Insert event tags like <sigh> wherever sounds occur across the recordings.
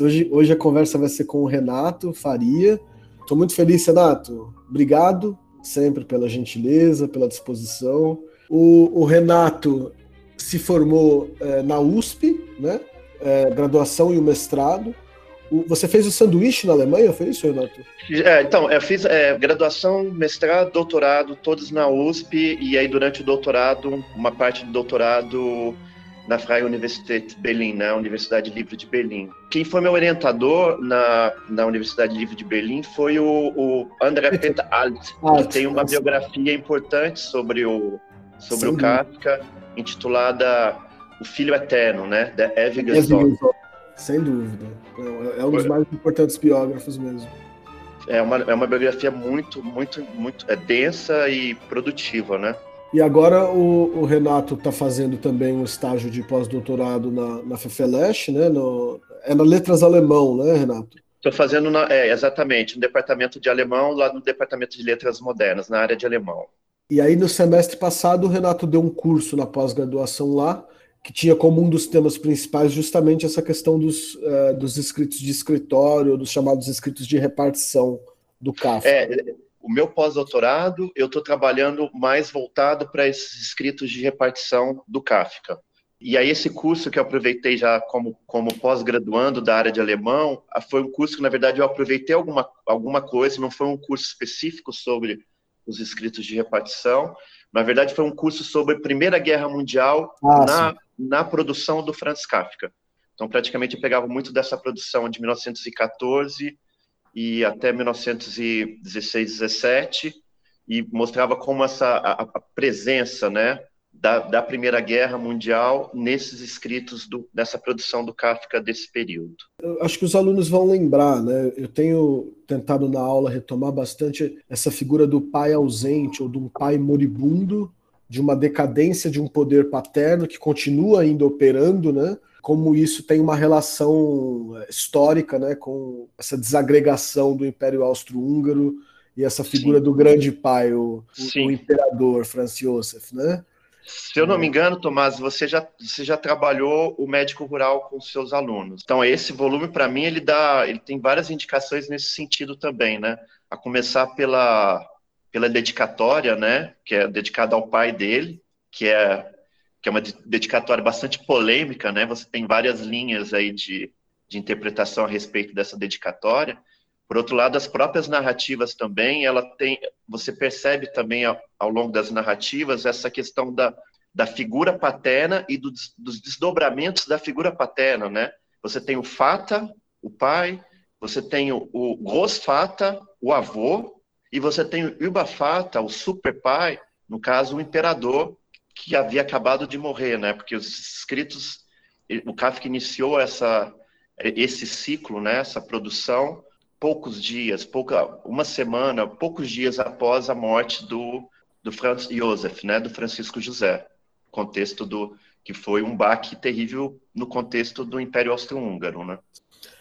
Hoje, hoje a conversa vai ser com o Renato Faria. Estou muito feliz, Renato. Obrigado sempre pela gentileza, pela disposição. O, o Renato se formou é, na USP, né? É, graduação e o mestrado. O, você fez o sanduíche na Alemanha, foi isso, Renato? É, então, eu fiz é, graduação, mestrado, doutorado, todos na USP, e aí durante o doutorado, uma parte do doutorado na Freie Universität Berlin, na Universidade Livre de Berlim. Quem foi meu orientador na, na Universidade Livre de Berlim foi o, o André Peter Alt, que tem uma biografia importante sobre o, sobre Sim. o Kafka, intitulada O Filho Eterno, né, Eve Gasol. Sem dúvida. É um dos mais importantes biógrafos mesmo. É uma, é uma biografia muito, muito, muito é densa e produtiva, né? E agora o, o Renato está fazendo também um estágio de pós-doutorado na, na FEFELESH, né? No, é na Letras Alemão, né, Renato? Estou fazendo, na, é, exatamente, no departamento de alemão, lá no departamento de letras modernas, na área de alemão. E aí, no semestre passado, o Renato deu um curso na pós-graduação lá, que tinha como um dos temas principais justamente essa questão dos, uh, dos escritos de escritório, dos chamados escritos de repartição do Kafka. É, o meu pós-doutorado, eu estou trabalhando mais voltado para esses escritos de repartição do Kafka. E aí esse curso que eu aproveitei já como, como pós-graduando da área de alemão, ah, foi um curso que, na verdade, eu aproveitei alguma, alguma coisa, não foi um curso específico sobre os escritos de repartição, na verdade foi um curso sobre a Primeira Guerra Mundial ah, na, na produção do Franz Kafka. Então, praticamente, eu pegava muito dessa produção de 1914 e até 1916, 17, e mostrava como essa a, a presença, né, da, da, Primeira Guerra Mundial nesses escritos do, dessa produção do Kafka desse período. Eu acho que os alunos vão lembrar, né? Eu tenho tentado na aula retomar bastante essa figura do pai ausente ou de um pai moribundo, de uma decadência de um poder paterno que continua ainda operando, né? como isso tem uma relação eh, histórica né, com essa desagregação do Império Austro-Húngaro e essa figura Sim. do grande pai, o, o, imperador Franz Josef, né? Se eu não me engano, Tomás, você já, você já trabalhou o médico rural com seus alunos. Então, esse volume, para mim, ele dá, ele tem várias indicações nesse sentido também, né? A começar pela, pela dedicatória, né? Que é dedicada ao pai dele, que é que é uma dedicatória bastante polêmica, né? Você tem várias linhas aí de, de interpretação a respeito dessa dedicatória. Por outro lado, as próprias narrativas também, ela tem, você percebe também ao, ao longo das narrativas essa questão da, da figura paterna e do, dos desdobramentos da figura paterna, né? Você tem o Fata, o pai, você tem o, o Großvater, o avô, e você tem o Übervater, o super pai, no caso, o imperador, que havia acabado de morrer, né? Porque os escritos, o Kafka iniciou essa esse ciclo, né? Essa produção poucos dias, pouca uma semana, poucos dias após a morte do do Franz Josef, né? Do Francisco José, contexto do que foi um baque terrível no contexto do Império Austro-Húngaro, né?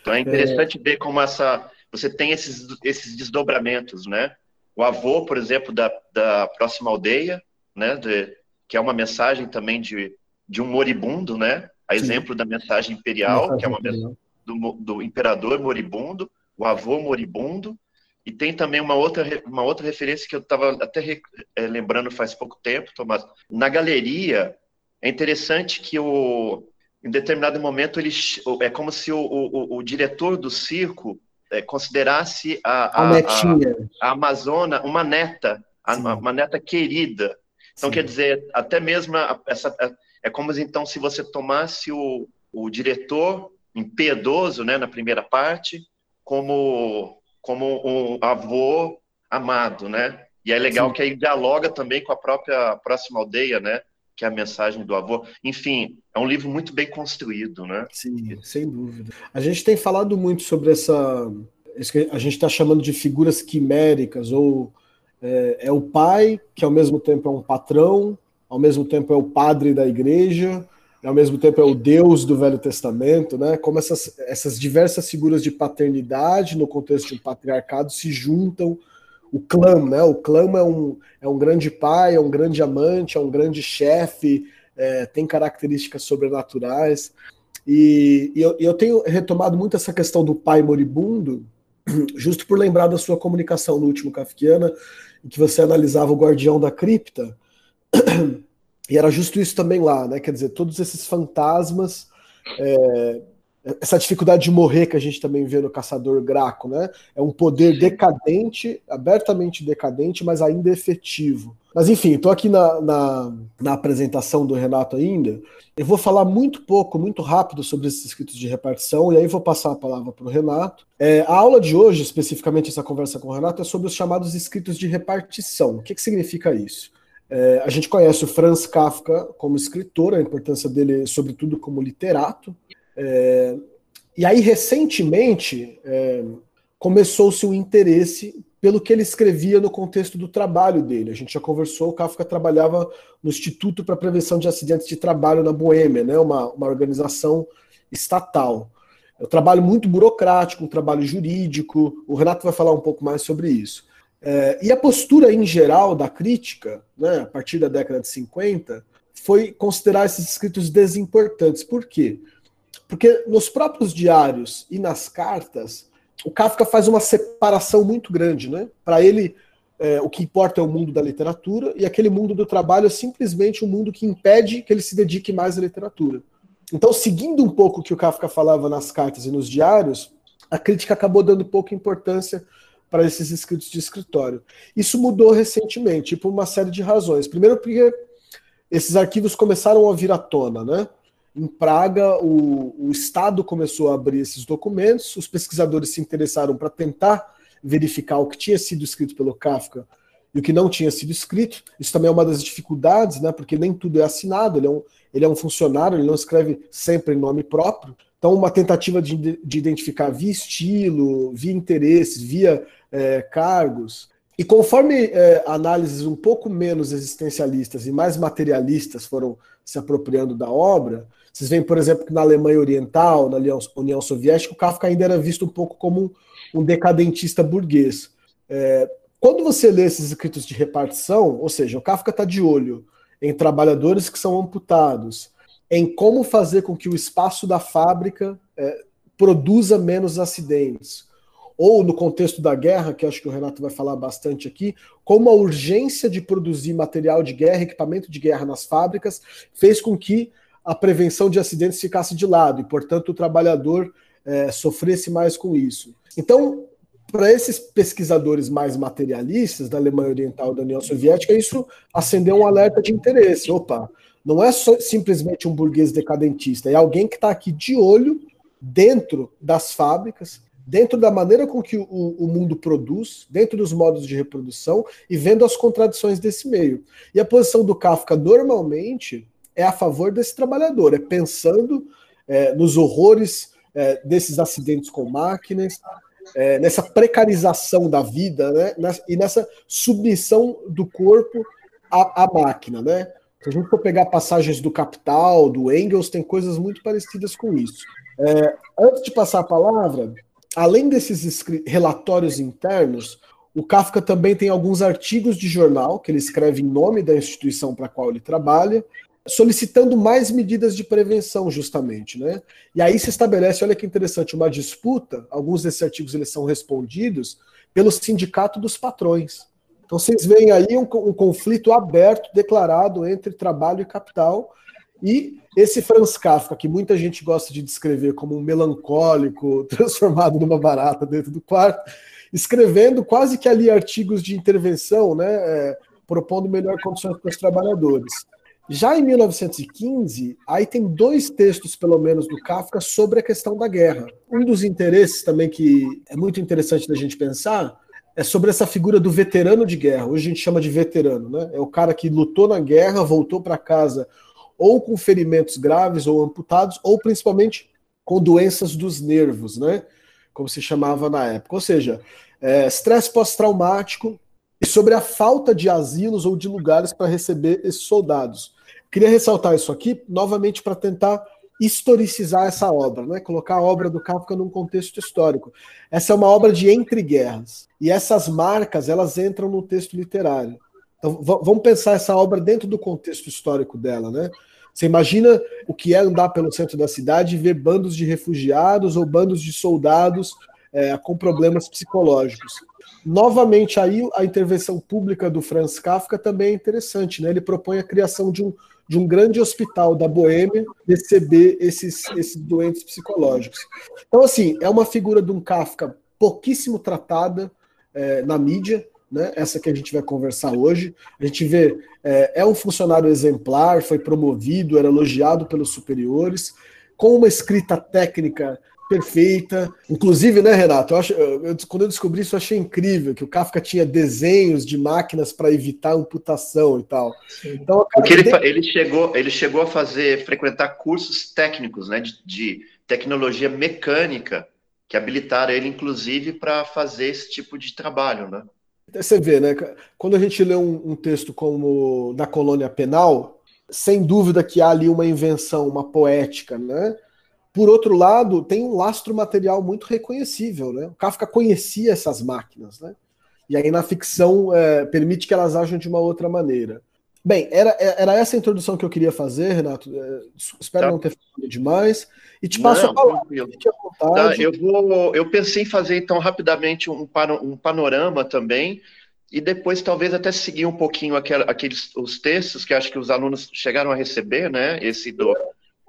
Então é interessante é... ver como essa você tem esses esses desdobramentos, né? O avô, por exemplo, da, da próxima aldeia, né? De, que é uma mensagem também de, de um moribundo, né? A exemplo Sim. da mensagem imperial, mensagem que é uma mensagem do, do imperador moribundo, o avô moribundo, e tem também uma outra, uma outra referência que eu estava até é, lembrando faz pouco tempo, Tomás. Na galeria, é interessante que o, em determinado momento ele é como se o, o, o diretor do circo é, considerasse a, a, a, a, Amazona uma neta, uma neta querida. Então, Sim. quer dizer, até mesmo essa, é como então se você tomasse o, o diretor impiedoso, né, na primeira parte, como como um avô amado, né? E é legal Sim. que aí dialoga também com a própria próxima aldeia, né? Que é a mensagem do avô. Enfim, é um livro muito bem construído, né? Sim, sem dúvida. A gente tem falado muito sobre essa. A gente está chamando de figuras quiméricas ou é, é, o pai, que ao mesmo tempo é um patrão, ao mesmo tempo é o padre da igreja, e ao mesmo tempo é o Deus do Velho Testamento, né? Como essas, essas diversas figuras de paternidade no contexto de um patriarcado se juntam. O clã, né? O clã é um, é um grande pai, é um grande amante, é um grande chefe, é, tem características sobrenaturais. E, e eu, eu, tenho retomado muito essa questão do pai moribundo, <clears throat> justo por lembrar da sua comunicação no último Kafkiana, em que você analisava o guardião da cripta, <clears throat> e era justo isso também lá, né? Quer dizer, todos esses fantasmas, é, essa dificuldade de morrer que a gente também vê no Caçador Graco, né? É um poder decadente, abertamente decadente, mas ainda efetivo. Mas enfim, estou aqui na, na, na, apresentação do Renato ainda. Eu vou falar muito pouco, muito rápido sobre esses escritos de repartição, e aí vou passar a palavra para o Renato. É, a aula de hoje, especificamente essa conversa com o Renato, é sobre os chamados escritos de repartição. O que, que significa isso? É, a gente conhece o Franz Kafka como escritor, a importância dele, sobretudo, como literato. É, e aí, recentemente, é, começou-se o interesse pelo que ele escrevia no contexto do trabalho dele. A gente já conversou, o Kafka trabalhava no Instituto para Prevenção de Acidentes de Trabalho na Boêmia, né, uma, uma organização estatal. É um trabalho muito burocrático, um trabalho jurídico. O Renato vai falar um pouco mais sobre isso. É, e a postura em geral da crítica, né, a partir da década de 50, foi considerar esses escritos desimportantes. Por quê? Porque nos próprios diários e nas cartas, o Kafka faz uma separação muito grande, né? Para ele, é, o que importa é o mundo da literatura e aquele mundo do trabalho é simplesmente um mundo que impede que ele se dedique mais à literatura. Então, seguindo um pouco o que o Kafka falava nas cartas e nos diários, a crítica acabou dando pouca importância para esses escritos de escritório. Isso mudou recentemente, por uma série de razões. Primeiro, porque esses arquivos começaram a vir à tona, né? Em Praga, o, o Estado começou a abrir esses documentos, os pesquisadores se interessaram para tentar verificar o que tinha sido escrito pelo Kafka e o que não tinha sido escrito. Isso também é uma das dificuldades, né, porque nem tudo é assinado, ele é um, ele é um funcionário, ele não escreve sempre em nome próprio. Então, uma tentativa de, de identificar via estilo, via interesses, via é, cargos. E conforme é, análises um pouco menos existencialistas e mais materialistas foram se apropriando da obra, vocês veem, por exemplo, que na Alemanha Oriental, na União Soviética, o Kafka ainda era visto um pouco como um decadentista burguês. É, quando você lê esses escritos de repartição, ou seja, o Kafka está de olho em trabalhadores que são amputados, em como fazer com que o espaço da fábrica é, produza menos acidentes, ou no contexto da guerra, que acho que o Renato vai falar bastante aqui, como a urgência de produzir material de guerra, equipamento de guerra nas fábricas, fez com que a prevenção de acidentes ficasse de lado e, portanto, o trabalhador é, sofresse mais com isso. Então, para esses pesquisadores mais materialistas da Alemanha Oriental e da União Soviética, isso acendeu um alerta de interesse. Opa, não é só, simplesmente um burguês decadentista, é alguém que está aqui de olho dentro das fábricas, dentro da maneira com que o, o, mundo produz, dentro dos modos de reprodução e vendo as contradições desse meio. E a posição do Kafka normalmente é a favor desse trabalhador, é pensando é, nos horrores é, desses acidentes com máquinas, é, nessa precarização da vida né, e nessa submissão do corpo à, à, máquina. Né? Se a gente for pegar passagens do Capital, do Engels, tem coisas muito parecidas com isso. É, antes de passar a palavra, além desses relatórios internos, o Kafka também tem alguns artigos de jornal que ele escreve em nome da instituição para a qual ele trabalha, solicitando mais medidas de prevenção, justamente, né? E aí se estabelece, olha que interessante, uma disputa. Alguns desses artigos eles são respondidos pelo sindicato dos patrões. Então vocês veem aí um, um conflito aberto, declarado entre trabalho e capital. E esse Franz Kafka, que muita gente gosta de descrever como um melancólico, <laughs> transformado numa barata dentro do quarto, escrevendo quase que ali artigos de intervenção, né, é, propondo melhor condições para os trabalhadores. Já em 1915, aí tem dois textos, pelo menos, do Kafka sobre a questão da guerra. Um dos interesses também que é muito interessante da gente pensar é sobre essa figura do veterano de guerra. Hoje a gente chama de veterano, né? É o cara que lutou na guerra, voltou para casa ou com ferimentos graves ou amputados, ou principalmente com doenças dos nervos, né? Como se chamava na época. Ou seja, é, estresse pós-traumático e sobre a falta de asilos ou de lugares para receber esses soldados. Queria ressaltar isso aqui, novamente, para tentar historicizar essa obra, né? colocar a obra do Kafka num contexto histórico. Essa é uma obra de entre guerras, e essas marcas elas entram no texto literário. Então, vamos pensar essa obra dentro do contexto histórico dela, né? Você imagina o que é andar pelo centro da cidade e ver bandos de refugiados ou bandos de soldados é, com problemas psicológicos. Novamente, aí a intervenção pública do Franz Kafka também é interessante, né? Ele propõe a criação de um, de um grande hospital da Boêmia receber esses, esses doentes psicológicos. Então, assim, é uma figura de um Kafka pouquíssimo tratada é, na mídia, né? Essa que a gente vai conversar hoje. A gente vê, é, é um funcionário exemplar, foi promovido, era elogiado pelos superiores, com uma escrita técnica perfeita. Inclusive, né, Renato? Eu acho, eu, quando eu descobri isso, eu achei incrível que o Kafka tinha desenhos de máquinas para evitar amputação e tal. Então, Porque ele, ele, chegou, ele chegou a fazer, frequentar cursos técnicos, né, de, de tecnologia mecânica, que habilitaram ele, inclusive, para fazer esse tipo de trabalho, né? Você vê, né? Quando a gente lê um, um texto como da colônia penal, sem dúvida que há ali uma invenção, uma poética, né? Por outro lado, tem um lastro material muito reconhecível, né? O Kafka conhecia essas máquinas, né? E aí na ficção é, permite que elas ajam de uma outra maneira. Bem, era, era essa a introdução que eu queria fazer, Renato. É, espero tá. não ter falado demais. E te passo não, a palavra. Tá, eu, vou, eu pensei em fazer então rapidamente um, um panorama também, e depois talvez até seguir um pouquinho aquel, aqueles os textos que acho que os alunos chegaram a receber, né? Esse do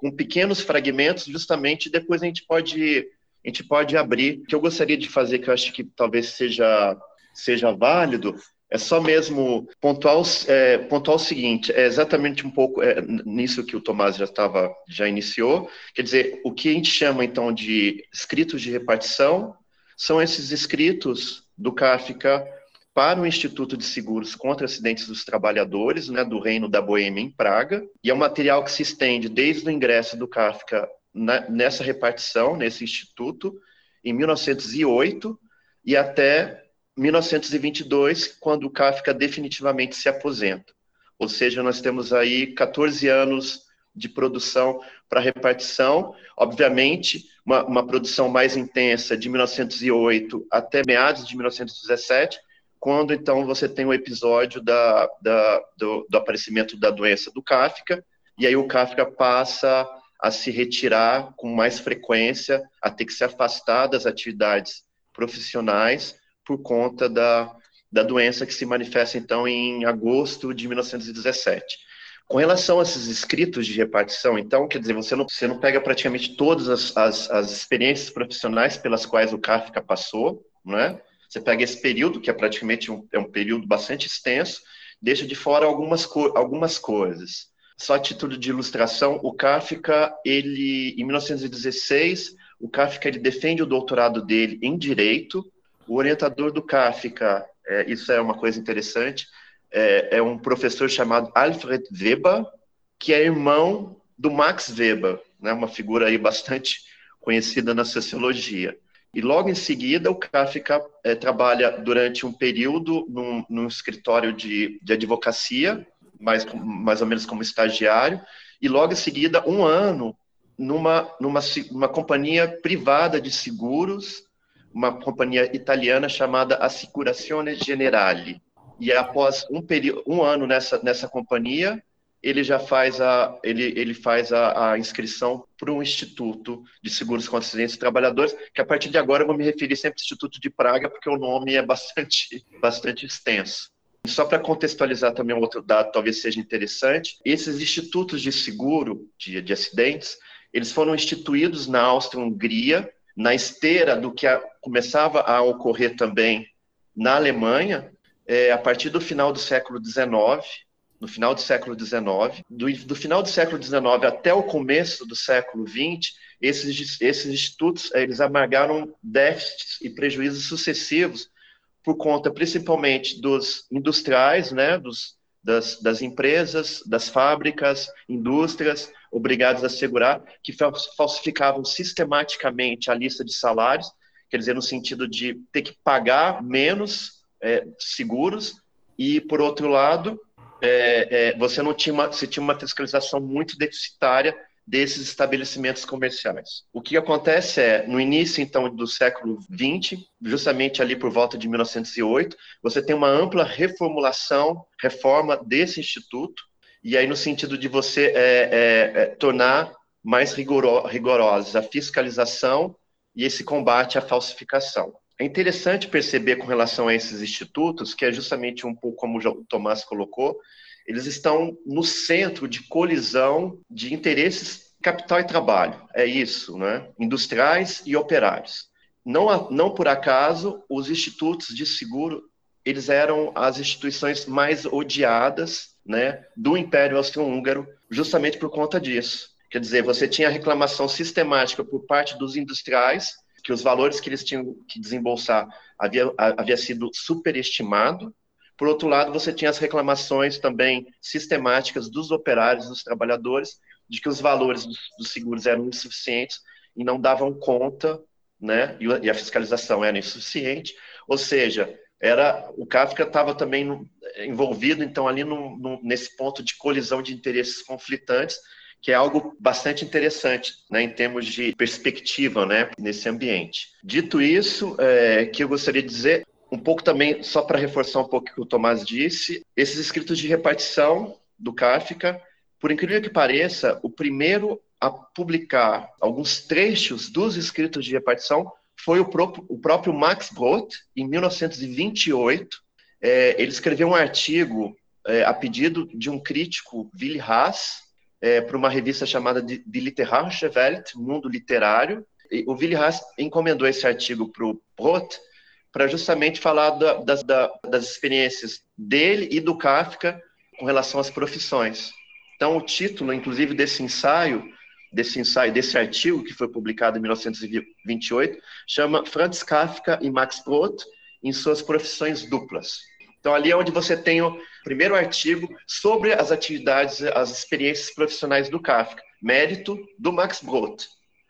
com pequenos fragmentos, justamente depois a gente pode a gente pode abrir. O que eu gostaria de fazer, que eu acho que talvez seja seja válido, é só mesmo pontuar, é, pontuar o seguinte, é exatamente um pouco é, nisso que o Tomás já estava, já iniciou, quer dizer, o que a gente chama então de escritos de repartição são esses escritos do Kafka para o Instituto de Seguros contra Acidentes dos Trabalhadores, né, do Reino da Boêmia, em Praga, e é um material que se estende desde o ingresso do Kafka na, nessa repartição, nesse instituto, em 1908, e até 1922, quando o Kafka definitivamente se aposenta. Ou seja, nós temos aí 14 anos de produção para repartição, obviamente, uma, uma produção mais intensa de 1908 até meados de 1917, quando então você tem o episódio da, da, do, do, aparecimento da doença do Kafka, e aí o Kafka passa a se retirar com mais frequência, a ter que se afastar das atividades profissionais por conta da, da doença que se manifesta então em agosto de 1917. Com relação a esses escritos de repartição, então, quer dizer, você não, você não pega praticamente todas as, as, as experiências profissionais pelas quais o Kafka passou, não é? Você pega esse período, que é praticamente um, é um período bastante extenso, deixa de fora algumas, co algumas coisas. Só a título de ilustração, o Kafka, ele, em 1916, o Kafka ele defende o doutorado dele em Direito. O orientador do Kafka, é, isso é uma coisa interessante, é, é um professor chamado Alfred Weber, que é irmão do Max Weber, né, uma figura aí bastante conhecida na sociologia. E logo em seguida, o Kafka é, trabalha durante um período num, num escritório de, de advocacia, mais, mais ou menos como estagiário, e logo em seguida, um ano numa, numa uma companhia privada de seguros, uma companhia italiana chamada Assicurazione Generale. E após um, período, um ano nessa, nessa companhia, ele já faz a, ele, ele faz a, a inscrição para um Instituto de Seguros contra Acidentes de Trabalhadores, que a partir de agora eu vou me referir sempre ao Instituto de Praga, porque o nome é bastante, <laughs> bastante extenso. Só para contextualizar também um outro dado, talvez seja interessante, esses institutos de seguro de, de acidentes, eles foram instituídos na Áustria-Hungria, na esteira do que a, começava a ocorrer também na Alemanha, é, a partir do final do século XIX, no final do século XIX. Do, do, final do século XIX até o começo do século XX, esses, esses institutos eles amargaram déficits e prejuízos sucessivos por conta principalmente dos industriais, né, dos, das, das empresas, das fábricas, indústrias, obrigados a assegurar que falsificavam sistematicamente a lista de salários, quer dizer, no sentido de ter que pagar menos é, seguros, e, por outro lado, é, é, você não tinha uma, você tinha uma fiscalização muito deficitária desses estabelecimentos comerciais. O que acontece é, no início, então, do século XX, justamente ali por volta de 1908, você tem uma ampla reformulação, reforma desse instituto, e aí no sentido de você é, é, é, tornar mais rigoro, rigorosos a fiscalização e esse combate à falsificação. É interessante perceber com relação a esses institutos, que é justamente um pouco como o Tomás colocou, eles estão no centro de colisão de interesses capital e trabalho. É isso, né? Industriais e operários. Não, não por acaso, os institutos de seguro, eles eram as instituições mais odiadas né, do Império Austro-Húngaro, justamente por conta disso. Quer dizer, você tinha reclamação sistemática por parte dos industriais, que os valores que eles tinham que desembolsar havia, havia sido superestimado. Por outro lado, você tinha as reclamações também sistemáticas dos operários, dos trabalhadores, de que os valores dos, dos seguros eram insuficientes e não davam conta, né? E a fiscalização era insuficiente. Ou seja, era o Kafka estava também envolvido então ali no, no, nesse ponto de colisão de interesses conflitantes que é algo bastante interessante né, em termos de perspectiva né, nesse ambiente. Dito isso, é, que eu gostaria de dizer um pouco também, só para reforçar um pouco o que o Tomás disse, esses escritos de repartição do Kafka, por incrível que pareça, o primeiro a publicar alguns trechos dos escritos de repartição foi o próprio, o próprio Max Brod, em 1928. É, ele escreveu um artigo é, a pedido de um crítico, Willy Haas, é, para uma revista chamada de, de Literarische Welt, Mundo Literário. E o Willy Haas encomendou esse artigo para o Brod para justamente falar da, das, da, das experiências dele e do Kafka com relação às profissões. Então, o título, inclusive, desse ensaio desse ensaio, desse artigo que foi publicado em 1928, chama Franz Kafka e Max Brod em suas profissões duplas. Então, ali é onde você tem o primeiro artigo sobre as atividades, as experiências profissionais do Kafka, mérito do Max Brod.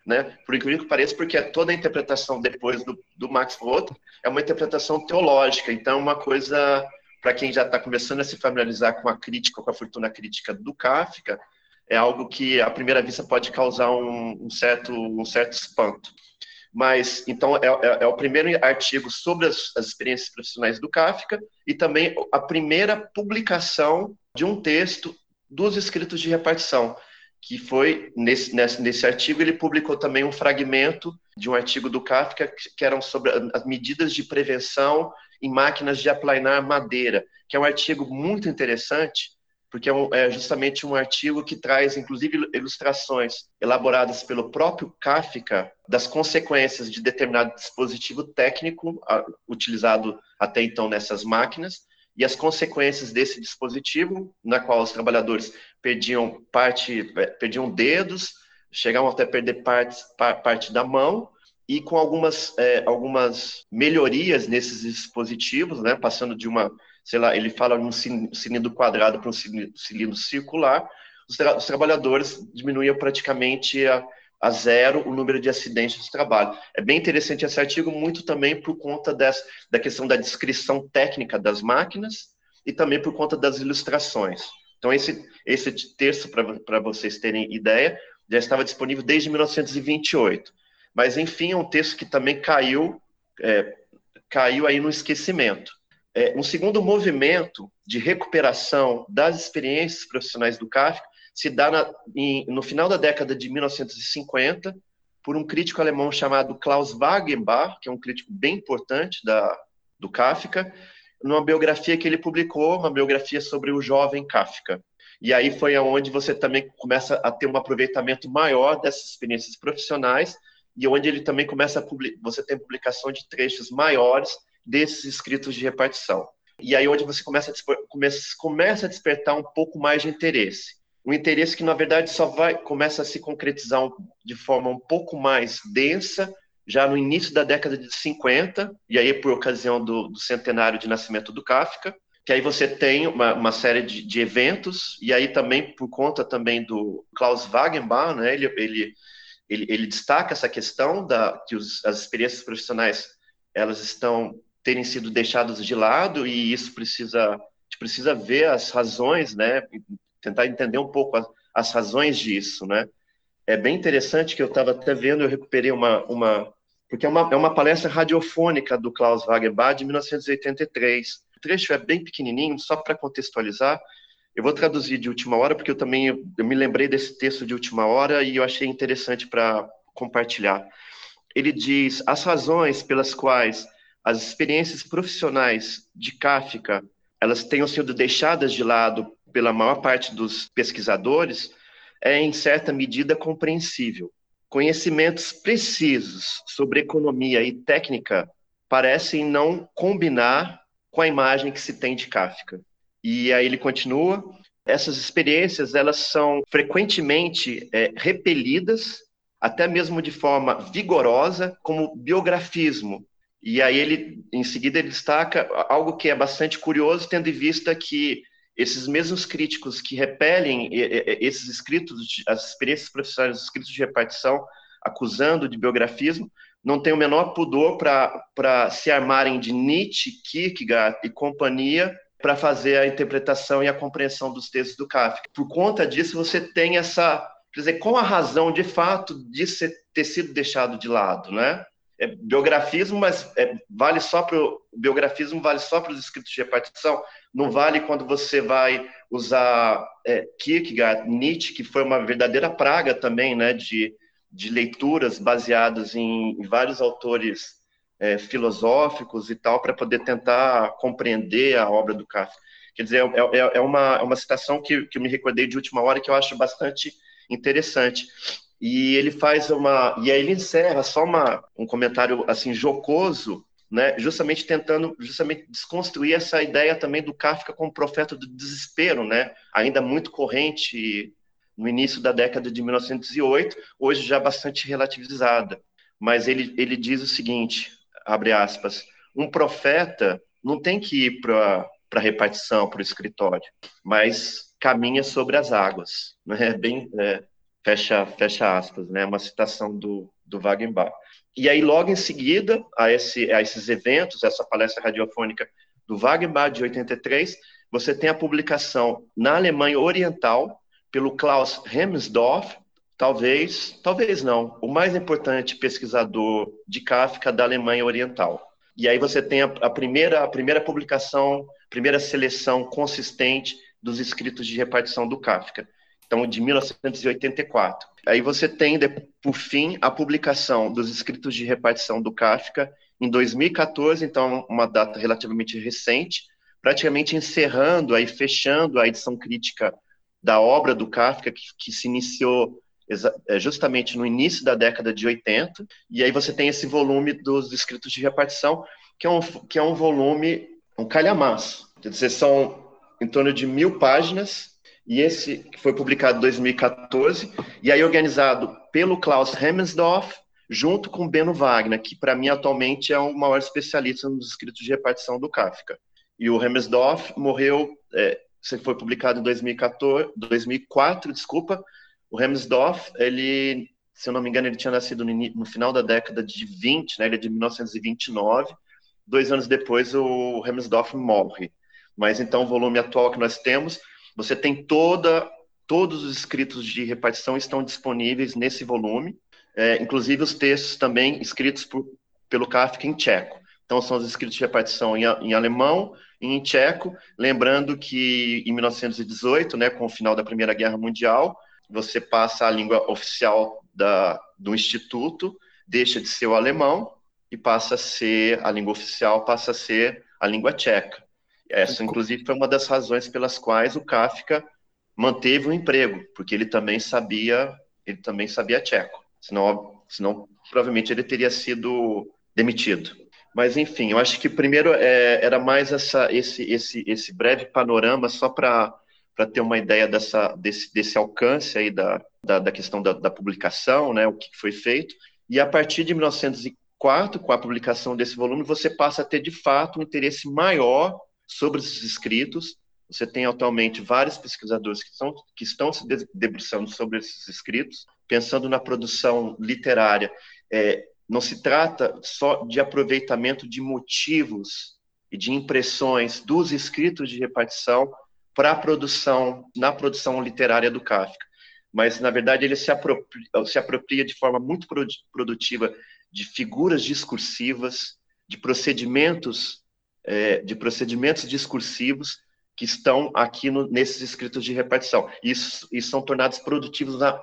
Né? Por incrível que pareça, porque toda a interpretação depois do, do Max Brod é uma interpretação teológica, então é uma coisa, para quem já está começando a se familiarizar com a crítica, com a fortuna crítica do Kafka, é algo que à primeira vista pode causar um, um certo, um certo espanto. Mas, então, é, é, é o primeiro artigo sobre as, as, experiências profissionais do Kafka e também a primeira publicação de um texto dos escritos de repartição, que foi, nesse, nesse, nesse artigo, ele publicou também um fragmento de um artigo do Kafka que, que eram sobre as medidas de prevenção em máquinas de aplanar madeira, que é um artigo muito interessante, porque é, é, justamente um artigo que traz, inclusive, ilustrações elaboradas pelo próprio Kafka das consequências de determinado dispositivo técnico a, utilizado até então nessas máquinas e as consequências desse dispositivo, na qual os trabalhadores perdiam parte, é, perdiam dedos, chegavam até perder partes, parte da mão e com algumas, é, algumas melhorias nesses dispositivos, né, passando de uma sei lá, ele fala num cilindro quadrado para um cilindro circular, os, tra os trabalhadores diminuíam praticamente a, a, zero o número de acidentes de trabalho. É bem interessante esse artigo, muito também por conta dessa, da questão da descrição técnica das máquinas e também por conta das ilustrações. Então, esse, esse texto, para vocês terem ideia, já estava disponível desde 1928. Mas, enfim, é um texto que também caiu, é, caiu aí no esquecimento. É, um segundo movimento de recuperação das experiências profissionais do Kafka se dá na, em, no final da década de 1950 por um crítico alemão chamado Klaus Wagenbach, que é um crítico bem importante da, do Kafka, numa biografia que ele publicou, uma biografia sobre o jovem Kafka. E aí foi aonde você também começa a ter um aproveitamento maior dessas experiências profissionais e onde ele também começa a você tem publicação de trechos maiores desses escritos de repartição. E aí onde você começa a, começa, a despertar um pouco mais de interesse. Um interesse que, na verdade, só vai começa a se concretizar de forma um pouco mais densa já no início da década de 50, e aí por ocasião do, do centenário de nascimento do Kafka, que aí você tem uma, uma série de, de, eventos, e aí também por conta também do Klaus Wagenbach, né, ele, ele, ele, ele destaca essa questão da que os, as experiências profissionais elas estão terem sido deixados de lado e isso precisa precisa ver as razões, né? Tentar entender um pouco as, as razões disso, né? É bem interessante que eu estava até vendo, eu recuperei uma, uma porque é uma, é uma palestra radiofônica do Klaus Wagenbach de 1983. O trecho é bem pequenininho, só para contextualizar. Eu vou traduzir de última hora, porque eu também eu me lembrei desse texto de última hora e eu achei interessante para compartilhar. Ele diz: as razões pelas quais as experiências profissionais de Kafka elas tenham sido deixadas de lado pela maior parte dos pesquisadores é em certa medida compreensível. Conhecimentos precisos sobre economia e técnica parecem não combinar com a imagem que se tem de Kafka. E aí ele continua: essas experiências elas são frequentemente é, repelidas, até mesmo de forma vigorosa, como biografismo. E aí ele, em seguida, ele destaca algo que é bastante curioso, tendo em vista que esses mesmos críticos que repelem esses escritos, as experiências profissionais, os escritos de repartição, acusando de biografismo, não têm o menor pudor para se armarem de Nietzsche, Kierkegaard e companhia para fazer a interpretação e a compreensão dos textos do Kafka. Por conta disso, você tem essa, quer dizer, qual a razão de fato de ter sido deixado de lado, né? É biografismo, mas é, vale só para biografismo vale só para os escritos de repartição. Não vale quando você vai usar é, Kierkegaard, Nietzsche, que foi uma verdadeira praga também, né, de, de leituras baseadas em, em vários autores é, filosóficos e tal, para poder tentar compreender a obra do Kafka. Quer dizer, é, é, é uma, é uma citação que, que eu me recordei de última hora que eu acho bastante interessante. E ele faz uma. E aí ele encerra só uma, um comentário assim jocoso, né, justamente tentando justamente desconstruir essa ideia também do Kafka como profeta do desespero, né, ainda muito corrente no início da década de 1908, hoje já bastante relativizada. Mas ele, ele diz o seguinte: abre aspas, um profeta não tem que ir para a repartição, para o escritório, mas caminha sobre as águas, <laughs> né? Bem, é, fecha, fecha aspas, né? Uma citação do, do Wagenbach. E aí, logo em seguida a, esse, a esses eventos, essa palestra radiofônica do Wagenbach de 83, você tem a publicação na Alemanha Oriental pelo Klaus Hemsdorf, talvez, talvez não, o mais importante pesquisador de Kafka da Alemanha Oriental. E aí você tem a, a primeira, a primeira publicação, primeira seleção consistente dos escritos de repartição do Kafka. Então, de 1984. Aí você tem, por fim, a publicação dos escritos de repartição do Kafka em 2014, então uma data relativamente recente, praticamente encerrando aí fechando a edição crítica da obra do Kafka que, que se iniciou é, justamente no início da década de 80, e aí você tem esse volume dos escritos de repartição, que é um, que é um volume, um calhamaço, quer dizer, são em torno de mil páginas, e esse foi publicado em 2014, e aí organizado pelo Klaus Hemmensdorf, junto com Beno Wagner, que para mim atualmente é o maior especialista nos escritos de repartição do Kafka. E o Hemmensdorf morreu, é, foi publicado em 2014, 2004, desculpa, o Hemsdorf, ele, se eu não me engano, ele tinha nascido no, no final da década de 20, né? Ele é de 1929. Dois anos depois, o Hemsdorf morre. Mas então, o volume atual que nós temos, você tem toda, todos os escritos de repartição estão disponíveis nesse volume, é, inclusive os textos também escritos por, pelo Kafka em tcheco. Então, são os escritos de repartição em, em alemão e em tcheco, lembrando que em 1918, né, com o final da Primeira Guerra Mundial, você passa a língua oficial da, do instituto, deixa de ser o alemão e passa a ser, a língua oficial passa a ser a língua tcheca. Essa, inclusive, foi uma das razões pelas quais o Kafka manteve o emprego, porque ele também sabia, ele também sabia tcheco. Senão, senão provavelmente ele teria sido demitido. Mas enfim, eu acho que primeiro é, era mais essa, esse, esse, esse breve panorama só para para ter uma ideia dessa, desse, desse alcance aí da, da, da questão da, da, publicação, né, o que foi feito. E a partir de 1904, com a publicação desse volume, você passa a ter de fato um interesse maior sobre esses escritos. Você tem atualmente vários pesquisadores que, são, que estão se debruçando sobre esses escritos, pensando na produção literária. É, não se trata só de aproveitamento de motivos e de impressões dos escritos de repartição, para a produção, na produção literária do Kafka. Mas, na verdade, ele se apropria, se apropria de forma muito produtiva de figuras discursivas, de procedimentos, é, de procedimentos discursivos que estão aqui no, nesses escritos de repartição. Isso, e são tornados produtivos, na,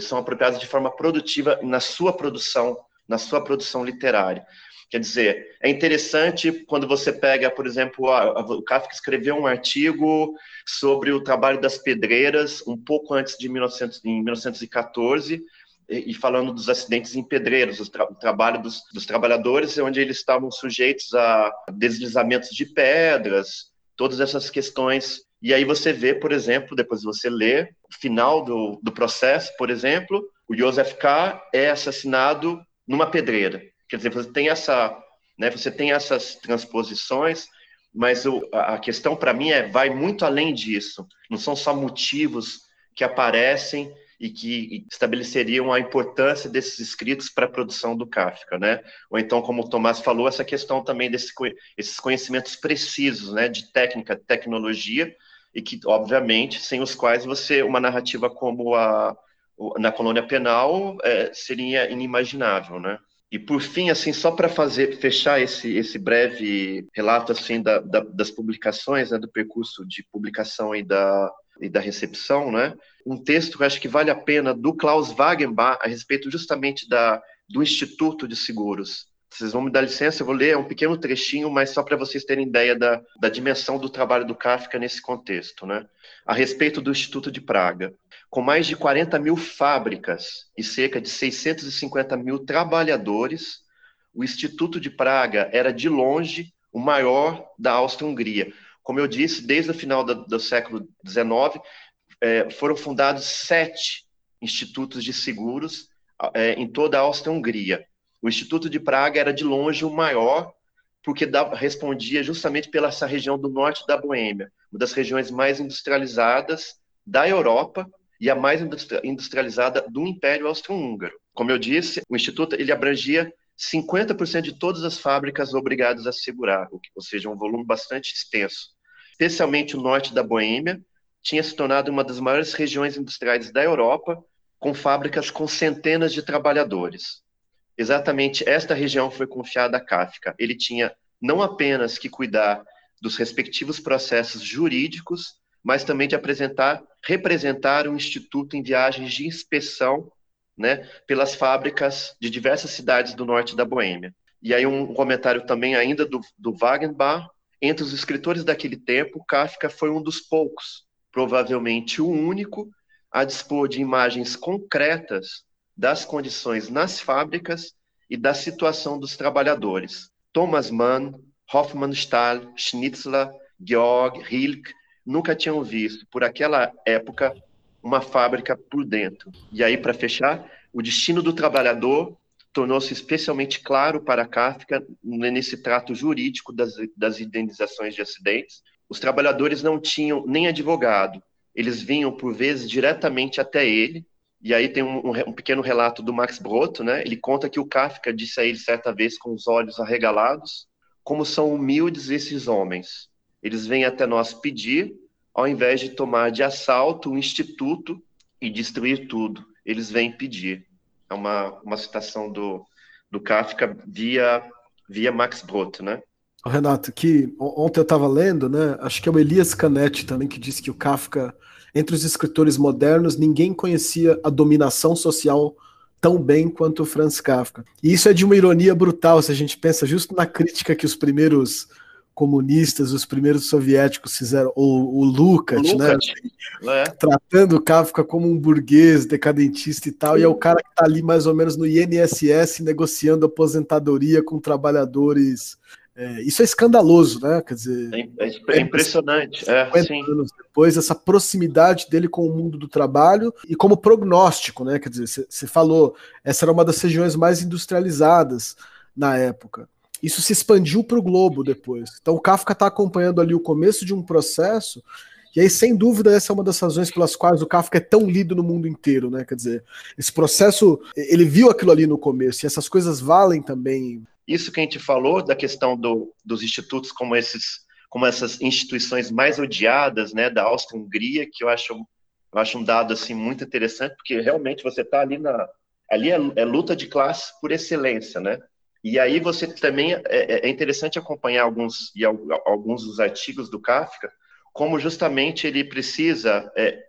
são apropriados de forma produtiva na sua produção, na sua produção literária. Quer dizer, é interessante quando você pega, por exemplo, a, a, o Kafka escreveu um artigo sobre o trabalho das pedreiras um pouco antes de 1900, em 1914, e, falando dos acidentes em pedreiros, tra, o trabalho dos, dos trabalhadores, onde eles estavam sujeitos a deslizamentos de pedras, todas essas questões. E aí você vê, por exemplo, depois você lê o final do, do processo, por exemplo, o Joseph K. é assassinado numa pedreira. Quer dizer, você tem essa, né, você tem essas transposições, mas o, a questão para mim é vai muito além disso. Não são só motivos que aparecem e que estabeleceriam a importância desses escritos para a produção do Kafka, né? Ou então, como o Tomás falou, essa questão também desses esses conhecimentos precisos, né, de técnica, tecnologia, e que, obviamente, sem os quais você uma narrativa como a na colônia penal é, seria inimaginável, né? E por fim, assim, só para fazer fechar esse, esse breve relato assim da, da, das publicações, né, do percurso de publicação e da, e da recepção, né, um texto que eu acho que vale a pena do Klaus Wagenbach a respeito justamente da, do Instituto de Seguros. Vocês vão me dar licença, eu vou ler um pequeno trechinho, mas só para vocês terem ideia da, da dimensão do trabalho do Kafka nesse contexto, né? A respeito do Instituto de Praga com mais de 40 mil fábricas e cerca de 650 mil trabalhadores, o Instituto de Praga era, de longe, o maior da Áustria-Hungria. Como eu disse, desde o final do, do século XIX, é, foram fundados sete institutos de seguros é, em toda a Áustria-Hungria. O Instituto de Praga era, de longe, o maior, porque dava, respondia justamente pela essa região do norte da Boêmia, uma das regiões mais industrializadas da Europa, e a mais industrializada do Império Austro-Húngaro. Como eu disse, o Instituto ele abrangia 50% de todas as fábricas obrigadas a segurar, ou seja, um volume bastante extenso. Especialmente o norte da Boêmia tinha se tornado uma das maiores regiões industriais da Europa, com fábricas com centenas de trabalhadores. Exatamente esta região foi confiada a Kafka. Ele tinha não apenas que cuidar dos respectivos processos jurídicos, mas também de apresentar, representar o Instituto em viagens de inspeção né, pelas fábricas de diversas cidades do norte da Boêmia. E aí um comentário também ainda do, do Wagenbach, entre os escritores daquele tempo, Kafka foi um dos poucos, provavelmente o único, a dispor de imagens concretas das condições nas fábricas e da situação dos trabalhadores. Thomas Mann, Hofmannsthal, Schnitzler, Georg, Hilk nunca tinham visto, por aquela época, uma fábrica por dentro. E aí, para fechar, o destino do trabalhador tornou-se especialmente claro para Kafka nesse trato jurídico das, das indenizações de acidentes. Os trabalhadores não tinham nem advogado, eles vinham, por vezes, diretamente até ele. E aí tem um, um pequeno relato do Max Brotto, né? Ele conta que o Kafka disse a ele certa vez, com os olhos arregalados, como são humildes esses homens. Eles vêm até nós pedir, ao invés de tomar de assalto o instituto e destruir tudo. Eles vêm pedir. É uma, uma citação do, do Kafka via, via Max Brot, né? Renato, que ontem eu estava lendo, né? Acho que é o Elias Canetti também que disse que o Kafka, entre os escritores modernos, ninguém conhecia a dominação social tão bem quanto o Franz Kafka. E isso é de uma ironia brutal se a gente pensa justo na crítica que os primeiros comunistas, os primeiros soviéticos fizeram, o, o Lukács, né? É. Tratando o Kafka como um burguês decadentista e tal, Sim. e é o cara que está ali mais ou menos no INSS negociando aposentadoria com trabalhadores. É, isso é escandaloso, né? Quer dizer, é, é, é impressionante. É, anos depois, essa proximidade dele com o mundo do trabalho e como prognóstico, né? Quer dizer, você falou, essa era uma das regiões mais industrializadas na época isso se expandiu para o globo depois. Então o Kafka está acompanhando ali o começo de um processo, e aí, sem dúvida, essa é uma das razões pelas quais o Kafka é tão lido no mundo inteiro, né? Quer dizer, esse processo, ele viu aquilo ali no começo, e essas coisas valem também. Isso que a gente falou da questão do, dos institutos como esses, como essas instituições mais odiadas, né, da Áustria-Hungria, que eu acho, eu acho um dado assim muito interessante, porque realmente você está ali na, ali é, é luta de classe por excelência, né? E aí você também é, é, é interessante acompanhar alguns e alguns dos artigos do Kafka, como justamente ele precisa, é,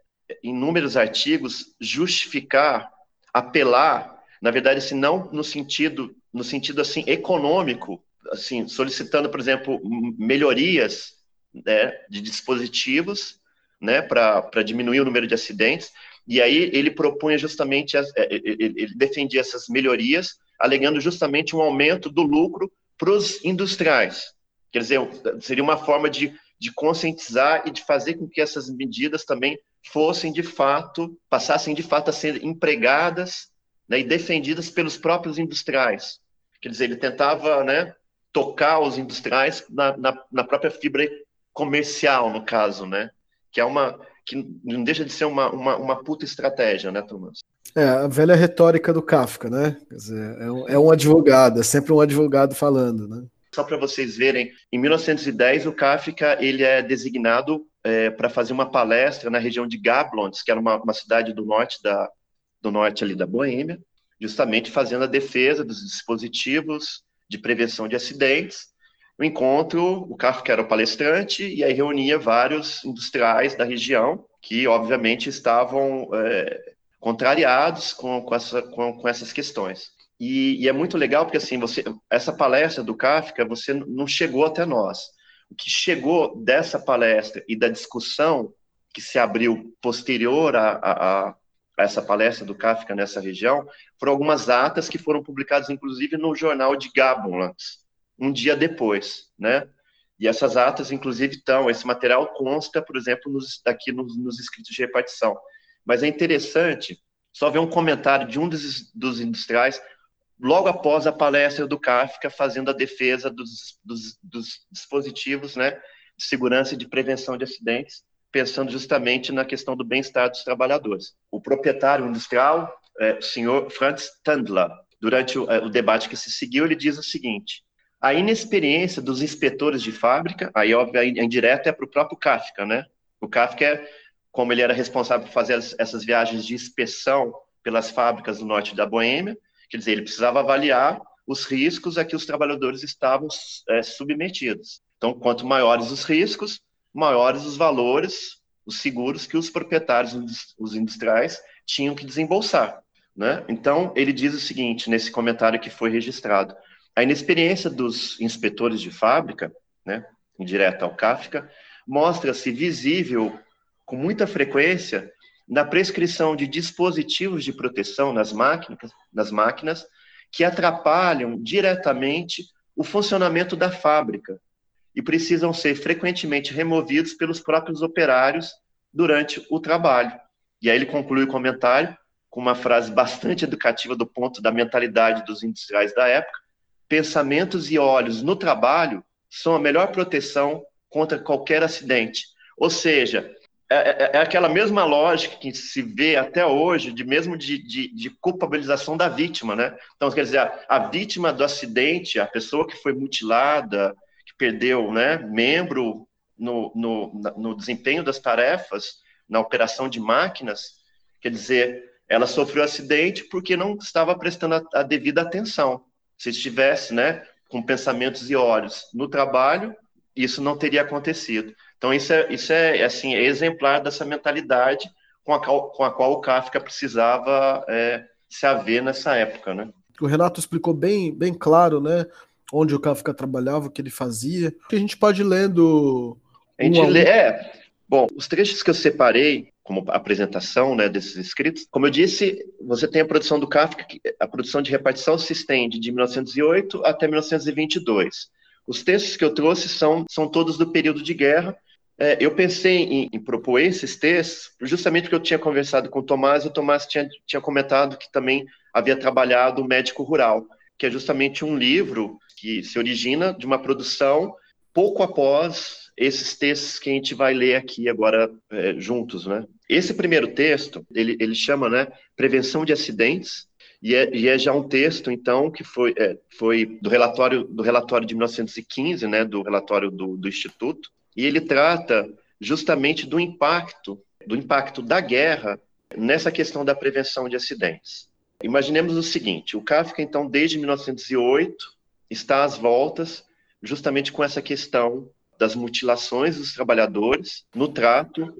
em inúmeros artigos, justificar, apelar, na verdade, assim, não no sentido, no sentido assim econômico, assim, solicitando, por exemplo, melhorias né, de dispositivos, né, para diminuir o número de acidentes. E aí ele propunha justamente, é, ele defendia essas melhorias, alegando justamente um aumento do lucro para os industriais. Quer dizer, seria uma forma de, de conscientizar e de fazer com que essas medidas também fossem de fato, passassem de fato a ser empregadas né, e defendidas pelos próprios industriais. Quer dizer, ele tentava né, tocar os industriais na, na, na, própria fibra comercial, no caso, né? Que é uma que não deixa de ser uma, uma, uma puta estratégia, né, Thomas? É, a velha retórica do Kafka, né? Quer dizer, é um, é um advogado, é sempre um advogado falando, né? Só para vocês verem, em 1910 o Kafka ele é designado é, para fazer uma palestra na região de Gablons, que era uma, uma cidade do norte da do norte ali da Boêmia, justamente fazendo a defesa dos dispositivos de prevenção de acidentes. No encontro, o Kafka era o palestrante e aí reunia vários industriais da região que, obviamente, estavam é, contrariados com, com, essa, com, com essas questões. E, e, é muito legal porque assim você essa palestra do Kafka você não chegou até nós. O que chegou dessa palestra e da discussão que se abriu posterior a, a, a essa palestra do Kafka nessa região foram algumas atas que foram publicadas inclusive no jornal de Gabonlands um dia depois, né? E essas atas, inclusive, estão. Esse material consta, por exemplo, nos, aqui nos, nos escritos de repartição. Mas é interessante só ver um comentário de um dos, dos industriais logo após a palestra do Kafka fazendo a defesa dos, dos, dos, dispositivos né, de segurança e de prevenção de acidentes, pensando justamente na questão do bem-estar dos trabalhadores. O proprietário industrial, é, o senhor Franz Tandler, durante o, é, o debate que se seguiu, ele diz o seguinte, a inexperiência dos inspetores de fábrica, aí óbvio, a indireta é para o próprio Kafka, né? O Kafka, como ele era responsável por fazer as, essas viagens de inspeção pelas fábricas do norte da Boêmia, Quer dizer, ele precisava avaliar os riscos a que os trabalhadores estavam é, submetidos. Então, quanto maiores os riscos, maiores os valores, os seguros que os proprietários, os industriais, tinham que desembolsar. Né? Então, ele diz o seguinte, nesse comentário que foi registrado, a inexperiência dos inspetores de fábrica, né, indireta ao Kafka, mostra-se visível com muita frequência na prescrição de dispositivos de proteção nas máquinas, nas máquinas que atrapalham diretamente o funcionamento da fábrica e precisam ser frequentemente removidos pelos próprios operários durante o trabalho. E aí ele conclui o comentário com uma frase bastante educativa do ponto da mentalidade dos industriais da época: pensamentos e olhos no trabalho são a melhor proteção contra qualquer acidente. Ou seja, é, é, é, aquela mesma lógica que se vê até hoje, de mesmo de, de, de, culpabilização da vítima, né? Então, quer dizer, a, a, vítima do acidente, a pessoa que foi mutilada, que perdeu, né, membro no, no, no desempenho das tarefas, na operação de máquinas, quer dizer, ela sofreu acidente porque não estava prestando a, a devida atenção. Se estivesse, né, com pensamentos e olhos no trabalho, isso não teria acontecido. Então, isso é, isso é assim, é exemplar dessa mentalidade com a, com a qual o Kafka precisava é, se haver nessa época. Né? O Renato explicou bem, bem claro né, onde o Kafka trabalhava, o que ele fazia. A gente pode ir lendo. A gente um lê, é. Bom, os trechos que eu separei como apresentação né, desses escritos, como eu disse, você tem a produção do Kafka, a produção de repartição se estende de 1908 até 1922. Os textos que eu trouxe são, são todos do período de guerra. É, eu pensei em, em, propor esses textos justamente porque eu tinha conversado com o Tomás e o Tomás tinha, tinha comentado que também havia trabalhado o Médico Rural, que é justamente um livro que se origina de uma produção pouco após esses textos que a gente vai ler aqui agora é, juntos, né? Esse primeiro texto, ele, ele chama, né, Prevenção de Acidentes, e é, e é, já um texto, então, que foi, é, foi do relatório do relatório de 1915, né, do relatório do, do Instituto, e ele trata justamente do impacto, do impacto da guerra nessa questão da prevenção de acidentes. Imaginemos o seguinte: o Kafka, então, desde 1908, está às voltas, justamente com essa questão das mutilações dos trabalhadores no trato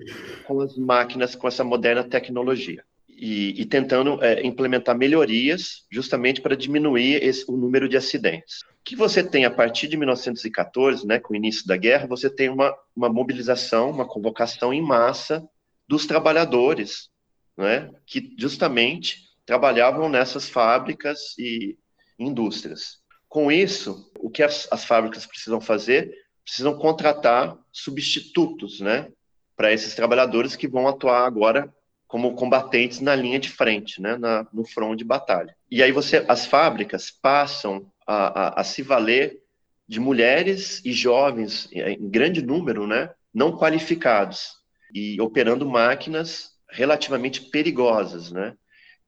com as máquinas, com essa moderna tecnologia. E, e tentando é, implementar melhorias justamente para diminuir esse, o número de acidentes. O que você tem a partir de 1914, né, com o início da guerra, você tem uma, uma mobilização, uma convocação em massa dos trabalhadores, né, que justamente trabalhavam nessas fábricas e indústrias. Com isso, o que as, as fábricas precisam fazer? Precisam contratar substitutos, né, para esses trabalhadores que vão atuar agora como combatentes na linha de frente, né, na, no front de batalha. E aí você, as fábricas passam a, a, a se valer de mulheres e jovens em grande número, né, não qualificados e operando máquinas relativamente perigosas, né?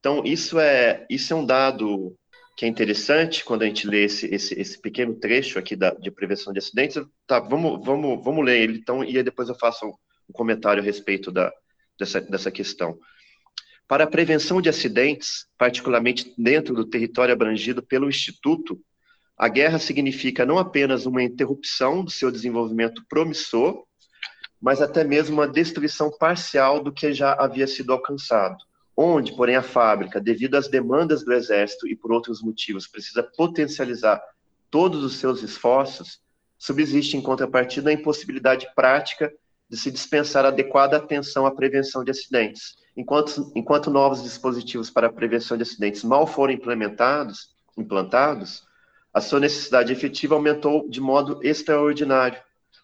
Então isso é isso é um dado que é interessante quando a gente lê esse, esse, esse pequeno trecho aqui da, de prevenção de acidentes. Tá, vamos, vamos, vamos ler ele, então, e depois eu faço um comentário a respeito da, dessa, dessa questão. Para a prevenção de acidentes, particularmente dentro do território abrangido pelo Instituto, a guerra significa não apenas uma interrupção do seu desenvolvimento promissor, mas até mesmo uma destruição parcial do que já havia sido alcançado onde, porém, a fábrica, devido às demandas do exército e por outros motivos, precisa potencializar todos os seus esforços, subsiste em contrapartida a impossibilidade prática de se dispensar adequada atenção à prevenção de acidentes. Enquanto, enquanto novos dispositivos para a prevenção de acidentes mal forem implementados, implantados, a sua necessidade efetiva aumentou de modo extraordinário,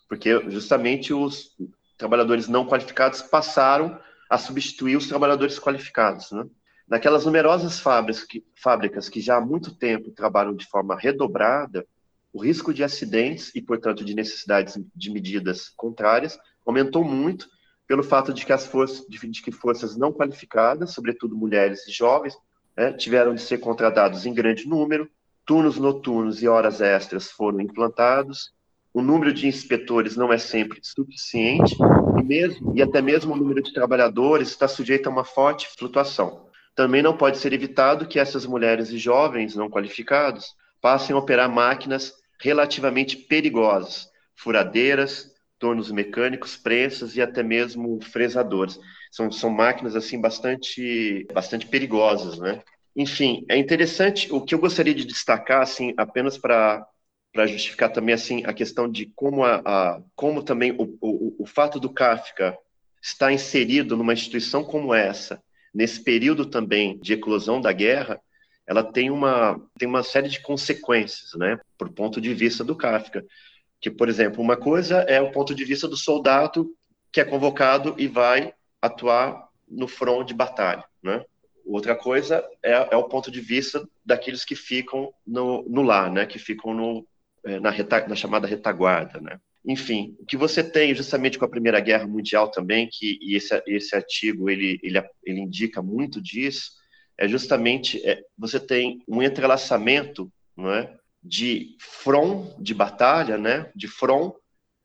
porque justamente os trabalhadores não qualificados passaram a substituir os trabalhadores qualificados. Né? Naquelas numerosas fábricas que, fábricas que já há muito tempo trabalham de forma redobrada, o risco de acidentes e, portanto, de necessidades de medidas contrárias aumentou muito pelo fato de que as forças, de, que forças não qualificadas, sobretudo mulheres e jovens, né, tiveram de ser contratados em grande número, turnos noturnos e horas extras foram implantados, o número de inspetores não é sempre suficiente e mesmo e até mesmo o número de trabalhadores está sujeito a uma forte flutuação. Também não pode ser evitado que essas mulheres e jovens não qualificados passem a operar máquinas relativamente perigosas, furadeiras, tornos mecânicos, prensas e até mesmo fresadores. São, são máquinas assim bastante bastante perigosas, né? Enfim, é interessante o que eu gostaria de destacar assim apenas para para justificar também assim a questão de como a, a como também o, o, o, fato do Kafka estar inserido numa instituição como essa nesse período também de eclosão da guerra ela tem uma tem uma série de consequências né por ponto de vista do Kafka que por exemplo uma coisa é o ponto de vista do soldado que é convocado e vai atuar no front de batalha né? Outra coisa é, é, o ponto de vista daqueles que ficam no, no lar, né, que ficam no, é, na, reta, na chamada retaguarda, né? Enfim, o que você tem justamente com a Primeira Guerra Mundial também, que e esse, esse artigo ele, ele, ele indica muito disso, é justamente é, você tem um entrelaçamento não é, de front de batalha, né, de front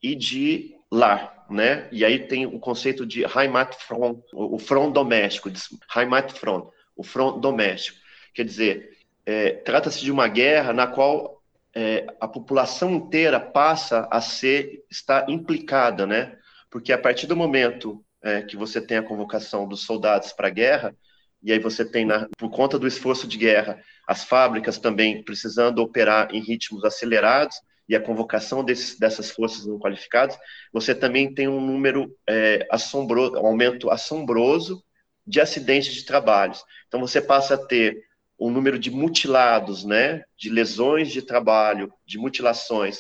e de lar, né? E aí tem o conceito de Heimatfront, o front doméstico, Heimatfront, o front doméstico. Quer dizer, é, trata-se de uma guerra na qual é, a população inteira passa a ser está implicada, né? Porque a partir do momento é, que você tem a convocação dos soldados para a guerra e aí você tem na, por conta do esforço de guerra as fábricas também precisando operar em ritmos acelerados e a convocação desses, dessas forças não qualificadas, você também tem um número é, assombroso, um aumento assombroso de acidentes de trabalhos. Então você passa a ter o número de mutilados, né, de lesões de trabalho, de mutilações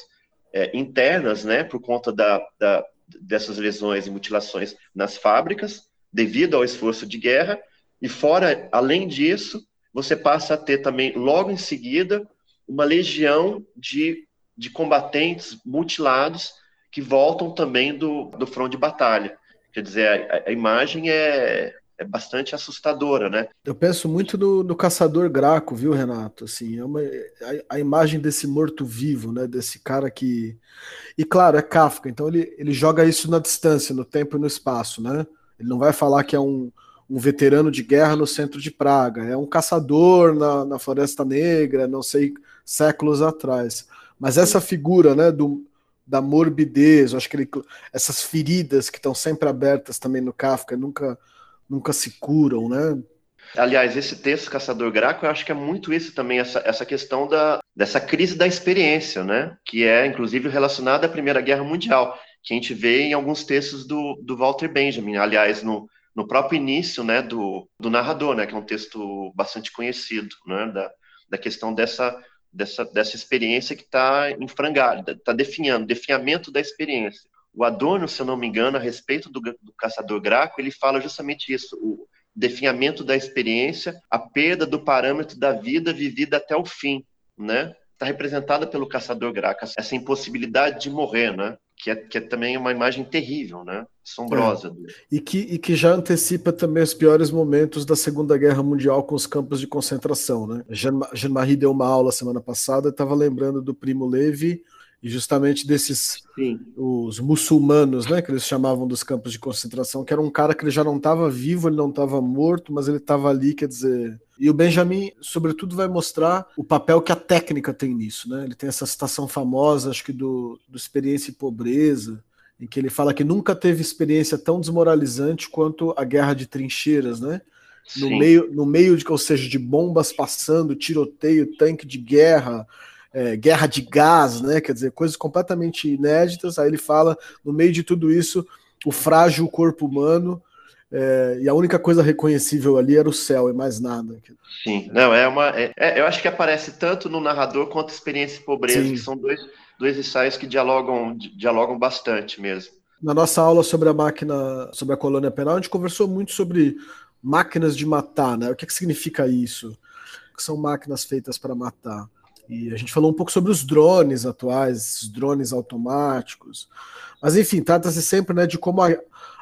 é, internas, né, por conta da, da, dessas lesões e mutilações nas fábricas, devido ao esforço de guerra, e fora, além disso, você passa a ter também, logo em seguida, uma legião de, de combatentes mutilados que voltam também do, do front de batalha. Quer dizer, a, a imagem é, é bastante assustadora, né? Eu penso muito no, no caçador Graco, viu, Renato? Assim, é uma, a, a imagem desse morto-vivo, né? Desse cara que. E claro, é Kafka, então ele, ele joga isso na distância, no tempo e no espaço, né? Ele não vai falar que é um, um veterano de guerra no centro de Praga, é um caçador na, na Floresta Negra, não sei, séculos atrás. Mas essa figura, né, do, da morbidez, acho que ele, essas feridas que estão sempre abertas também no Kafka nunca, nunca se curam, né? Aliás, esse texto Caçador Graco, eu acho que é muito isso também, essa, essa questão da, dessa crise da experiência, né? Que é, inclusive, relacionada à Primeira Guerra Mundial, que a gente vê em alguns textos do, do Walter Benjamin. Aliás, no, no próprio início né, do, do narrador, né? Que é um texto bastante conhecido, né? Da, da questão dessa, dessa, dessa experiência que está em frangada, está definhando, definhamento da experiência. O Adorno, se eu não me engano, a respeito do, do Caçador Graco, ele fala justamente isso, o, definhamento da experiência, a perda do parâmetro da vida vivida até o fim, né? Está representada pelo caçador graca, essa impossibilidade de morrer, né? Que é, que é também uma imagem terrível, né? Assombrosa. É. E, que, e que já antecipa também os piores momentos da Segunda Guerra Mundial com os campos de concentração, né? Jean-Marie deu uma aula semana passada, estava lembrando do Primo Levi, e justamente desses Sim. os muçulmanos, né, que eles chamavam dos campos de concentração, que era um cara que ele já não estava vivo, ele não estava morto, mas ele estava ali, quer dizer. E o Benjamin, sobretudo, vai mostrar o papel que a técnica tem nisso, né? Ele tem essa citação famosa, acho que do, do Experiência e Pobreza, em que ele fala que nunca teve experiência tão desmoralizante quanto a guerra de trincheiras, né? No meio, no meio de, ou seja, de bombas passando, tiroteio, tanque de guerra, é, guerra de gás, né? Quer dizer, coisas completamente inéditas. Aí ele fala, no meio de tudo isso, o frágil corpo humano. É, e a única coisa reconhecível ali era o céu e mais nada. Sim, não, é uma. É, é, eu acho que aparece tanto no narrador quanto Experiência e Pobreza, Sim. que são dois, dois ensaios que dialogam, dialogam bastante mesmo. Na nossa aula sobre a máquina, sobre a colônia penal, a gente conversou muito sobre máquinas de matar, né? O que, que significa isso? O que são máquinas feitas para matar? E a gente falou um pouco sobre os drones atuais, os drones automáticos. Mas, enfim, trata-se sempre né, de como a,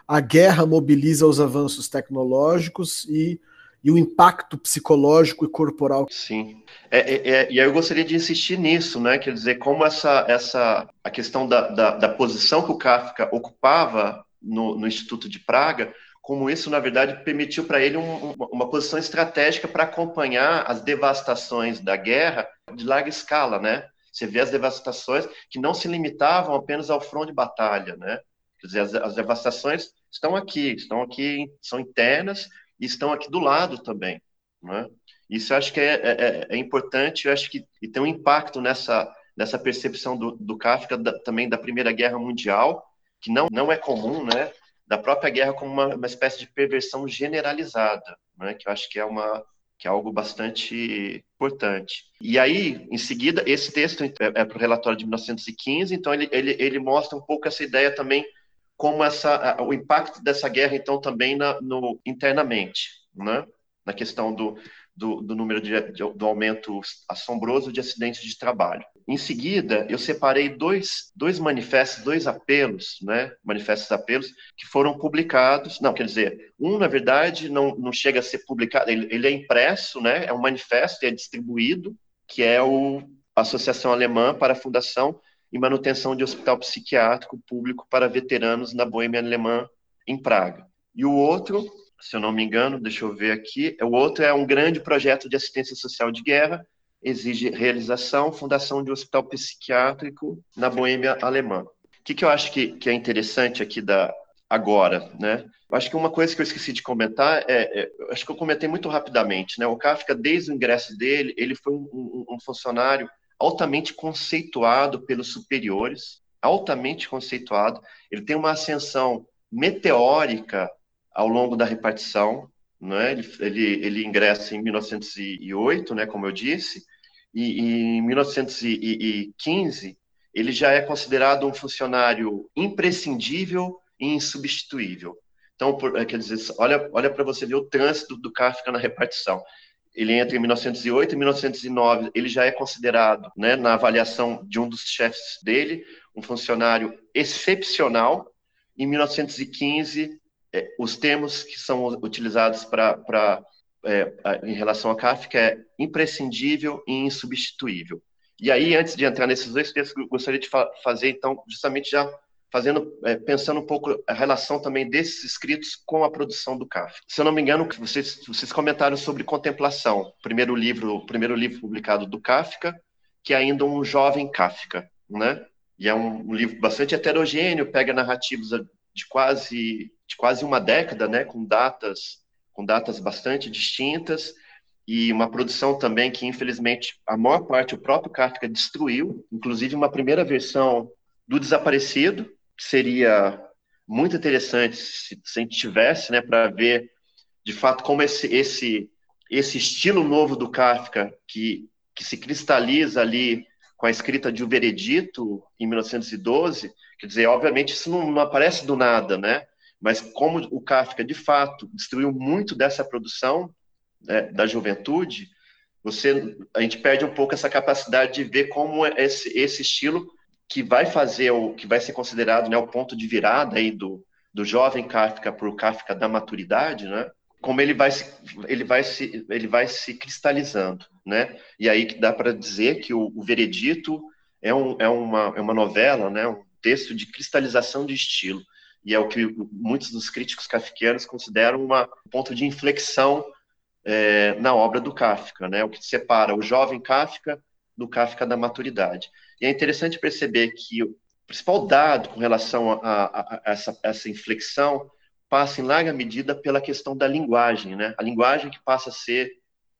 a guerra mobiliza os avanços tecnológicos e, e o impacto psicológico e corporal. Sim. É, é, é, e aí eu gostaria de insistir nisso, né? Quer dizer, como essa, essa a questão da, da, da posição que o Kafka ocupava no, no Instituto de Praga como isso, na verdade, permitiu para ele um, uma posição estratégica para acompanhar as devastações da guerra de larga escala, né? Você vê as devastações que não se limitavam apenas ao front de batalha, né? Quer dizer, as, as devastações estão aqui, estão aqui, são internas e estão aqui do lado também, né? Isso eu acho que é, é, é, é importante, eu acho que e tem um impacto nessa, nessa percepção do, do Kafka da, também da Primeira Guerra Mundial, que não, não é comum, né? Da própria guerra como uma, uma espécie de perversão generalizada, né, que eu acho que é uma que é algo bastante importante. E aí, em seguida, esse texto é, é para o relatório de 1915, então ele, ele, ele mostra um pouco essa ideia também como essa o impacto dessa guerra então também na, no internamente, né, na questão do, do, do número de, de, do aumento assombroso de acidentes de trabalho. Em seguida, eu separei dois, dois manifestos, dois apelos, né, manifestos apelos, que foram publicados. Não, quer dizer, um, na verdade, não, não chega a ser publicado, ele, ele é impresso, né, é um manifesto e é distribuído, que é o Associação Alemã para a Fundação e Manutenção de Hospital Psiquiátrico Público para Veteranos na Boêmia Alemã, em Praga. E o outro se eu não me engano, deixa eu ver aqui. O outro é um grande projeto de assistência social de guerra, exige realização, fundação de um hospital psiquiátrico na Boêmia alemã. O que, que eu acho que, que é interessante aqui da agora, né? Eu acho que uma coisa que eu esqueci de comentar é, é acho que eu comentei muito rapidamente, né? O Kafka, desde o ingresso dele, ele foi um, um, um funcionário altamente conceituado pelos superiores, altamente conceituado. Ele tem uma ascensão meteórica ao longo da repartição. Né? Ele, ele, ele ingressa em 1908, né, como eu disse, e, em 1915 ele já é considerado um funcionário imprescindível e insubstituível. Então, por, quer dizer, olha, olha para você ver o trânsito do Kafka na repartição. Ele entra em 1908 e 1909, ele já é considerado, né, na avaliação de um dos chefes dele, um funcionário excepcional. Em 1915, é, os termos que são utilizados para é, em relação a Kafka é imprescindível e insubstituível. E aí, antes de entrar nesses dois textos, gostaria de fa fazer, então, justamente já fazendo, é, pensando um pouco a relação também desses escritos com a produção do Kafka. Se eu não me engano, vocês, vocês comentaram sobre Contemplação, primeiro livro, primeiro livro publicado do Kafka, que é ainda um jovem Kafka, né? e é um, um livro bastante heterogêneo, pega narrativas de quase de quase uma década, né, com datas com datas bastante distintas e uma produção também que infelizmente a maior parte o próprio Kafka destruiu, inclusive uma primeira versão do Desaparecido, que seria muito interessante se, se a gente tivesse, né, para ver de fato como esse esse esse estilo novo do Kafka que que se cristaliza ali com a escrita de O Veredito, em 1912, quer dizer, obviamente isso não, não aparece do nada, né? Mas como o Kafka, de fato, destruiu muito dessa produção né, da juventude, você, a gente perde um pouco essa capacidade de ver como esse, esse estilo que vai fazer o que vai ser considerado né, o ponto de virada aí do, do jovem Kafka para o Kafka da maturidade, né? como ele vai se, ele vai se, ele vai se cristalizando, né? E aí que dá para dizer que o, o Veredito é, um, é, uma, é uma novela, né? Um texto de cristalização de estilo e é o que muitos dos críticos kafkianos consideram um ponto de inflexão é, na obra do Kafka, né? O que separa o jovem Kafka do Kafka da maturidade. E é interessante perceber que o principal dado com relação a, a, a essa, essa inflexão passa em larga medida pela questão da linguagem, né? A linguagem que passa a ser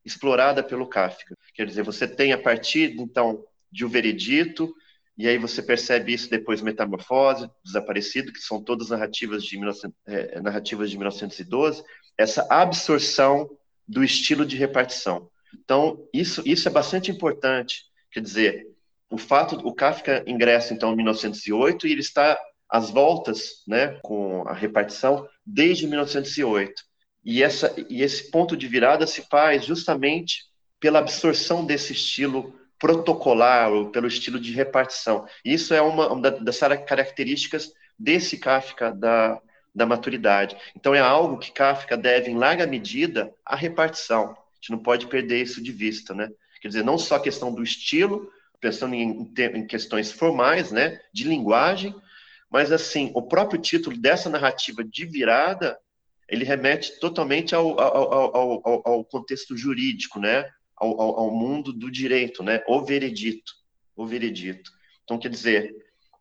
explorada pelo Kafka. Quer dizer, você tem a partir então de O Veredito, e aí você percebe isso depois Metamorfose, Desaparecido, que são todas narrativas de, 19, é, narrativas de 1912, essa absorção do estilo de repartição. Então, isso, isso é bastante importante. Quer dizer, o fato, o Kafka ingressa então em 1908 e ele está às voltas, né, com a repartição desde 1908. E, essa, e esse ponto de virada se faz justamente pela absorção desse estilo protocolar, ou pelo estilo de repartição. Isso é uma, uma das características desse Kafka da, da maturidade. Então, é algo que Kafka deve, em larga medida, à repartição. A gente não pode perder isso de vista, né? Quer dizer, não só a questão do estilo, pensando em, em questões formais, né, de linguagem, mas, assim, o próprio título dessa narrativa de virada, ele remete totalmente ao, ao, ao, ao contexto jurídico, né? Ao, ao, mundo do direito, né? O veredito, o veredito. Então, quer dizer,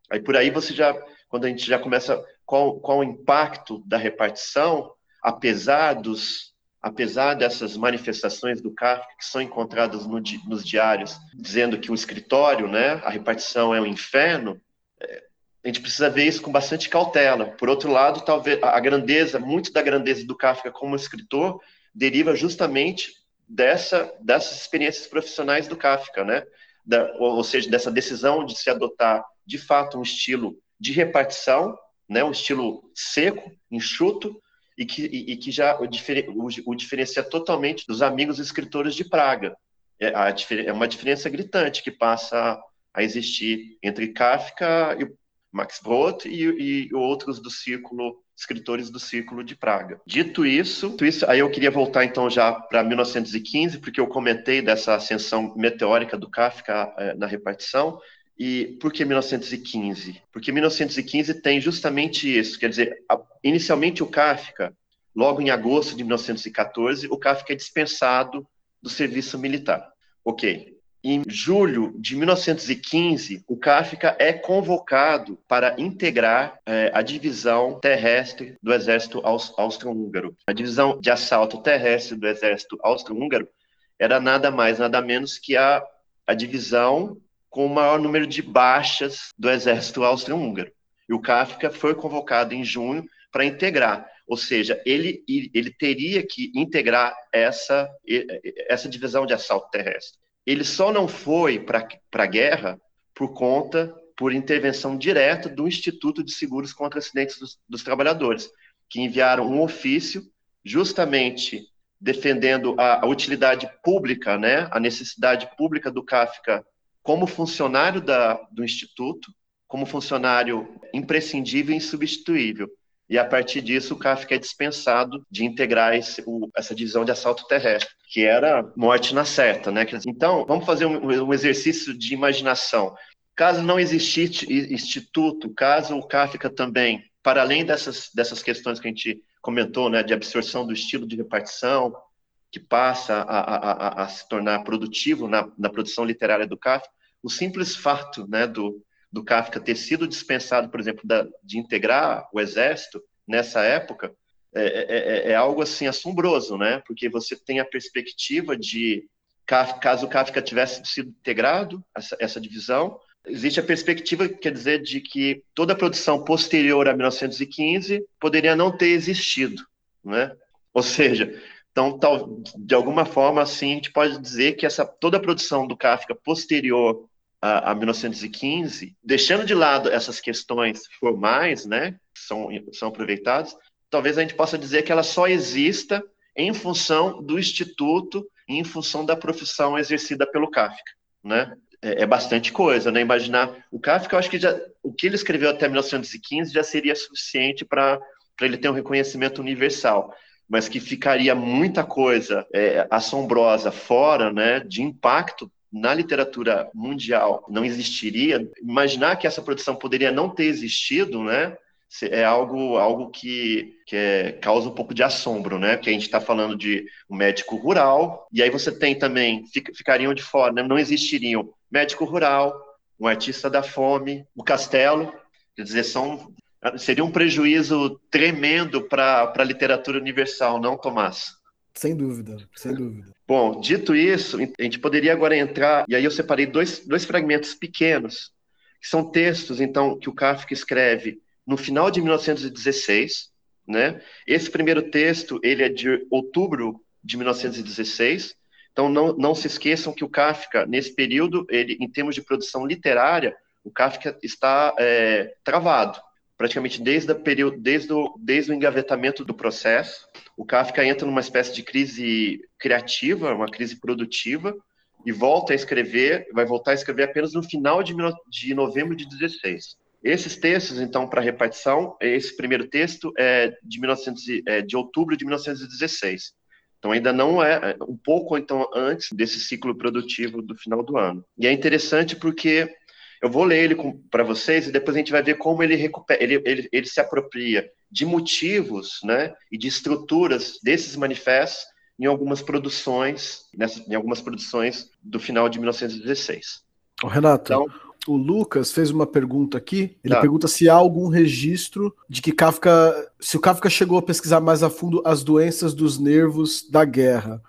aí por aí você já, quando a gente já começa, qual, qual o impacto da repartição, apesar dos, apesar dessas manifestações do Kafka que são encontradas no, nos diários, dizendo que o escritório, né, a repartição é um inferno, a gente precisa ver isso com bastante cautela. Por outro lado, talvez a grandeza, muito da grandeza do Kafka como escritor, deriva justamente dessa dessas experiências profissionais do Kafka, né? Da, ou, ou, seja, dessa decisão de se adotar de fato um estilo de repartição, né? Um estilo seco, enxuto e que, e, e que já o, o, o, diferencia totalmente dos amigos escritores de Praga. É, a, é uma diferença gritante que passa a existir entre Kafka e Max Brod e, e outros do círculo escritores do Círculo de Praga. Dito isso, dito isso, aí eu queria voltar então já para 1915, porque eu comentei dessa ascensão meteórica do Kafka eh, na repartição. E por que 1915? Porque 1915 tem justamente isso, quer dizer, a, inicialmente o Kafka, logo em agosto de 1914, o Kafka é dispensado do serviço militar. Ok, em julho de 1915, o Kafka é convocado para integrar é, a divisão terrestre do exército austro-húngaro. A divisão de assalto terrestre do exército austro-húngaro era nada mais, nada menos que a, a divisão com o maior número de baixas do exército austro-húngaro. E o Kafka foi convocado em junho para integrar, ou seja, ele, ele teria que integrar essa, essa divisão de assalto terrestre. Ele só não foi para a guerra por conta, por intervenção direta do Instituto de Seguros contra Acidentes dos, dos Trabalhadores, que enviaram um ofício justamente defendendo a, a, utilidade pública, né, a necessidade pública do Kafka como funcionário da, do Instituto, como funcionário imprescindível e insubstituível. E a partir disso, o Kafka é dispensado de integrar esse, o, essa divisão de assalto terrestre, que era morte na certa. Né? Então, vamos fazer um, um exercício de imaginação. Caso não existisse instituto, caso o Kafka também, para além dessas, dessas questões que a gente comentou, né, de absorção do estilo de repartição, que passa a, a, a, a se tornar produtivo na, na, produção literária do Kafka, o simples fato né, do, do Kafka ter sido dispensado, por exemplo, da, de integrar o exército nessa época, é, é, é, é, algo assim assombroso, né? Porque você tem a perspectiva de caso o Kafka tivesse sido integrado essa, essa divisão, existe a perspectiva, quer dizer, de que toda a produção posterior a 1915 poderia não ter existido, né? Ou seja, então, tal, de alguma forma, assim, a gente pode dizer que essa toda a produção do Kafka posterior a, a 1915, deixando de lado essas questões formais, né, que são, são aproveitadas, talvez a gente possa dizer que ela só exista em função do instituto e em função da profissão exercida pelo Kafka, né? É, é bastante coisa, né? Imaginar o Kafka, eu acho que já o que ele escreveu até 1915 já seria suficiente para ele ter um reconhecimento universal mas que ficaria muita coisa é, assombrosa fora, né, de impacto na literatura mundial não existiria. Imaginar que essa produção poderia não ter existido, né, é algo, algo que, que é, causa um pouco de assombro, né? Porque a gente está falando de um médico rural, e aí você tem também, fic, ficariam de fora, né? não existiriam médico rural, um artista da fome, o castelo, quer dizer, são Seria um prejuízo tremendo para a literatura universal, não, Tomás? Sem dúvida, sem dúvida. Bom, dito isso, a gente poderia agora entrar, e aí eu separei dois, dois fragmentos pequenos, que são textos, então, que o Kafka escreve no final de 1916, né? Esse primeiro texto, ele é de outubro de 1916, então não, não se esqueçam que o Kafka, nesse período, ele, em termos de produção literária, o Kafka está é, travado, praticamente desde, período, desde, o, desde o engavetamento do processo. O Kafka entra numa espécie de crise criativa, uma crise produtiva, e volta a escrever, vai voltar a escrever apenas no final de, de novembro de 16. Esses textos, então, para repartição, esse primeiro texto é de, 1900, é de outubro de 1916. Então, ainda não é, é um pouco então antes desse ciclo produtivo do final do ano. E é interessante porque eu vou ler ele para vocês e depois a gente vai ver como ele recupera, ele, ele, ele se apropria de motivos, né, e de estruturas desses manifestos em algumas produções, nessas, em algumas produções do final de 1916. Renato, então, o Lucas fez uma pergunta aqui. Ele tá. pergunta se há algum registro de que Kafka, se o Kafka chegou a pesquisar mais a fundo as doenças dos nervos da guerra.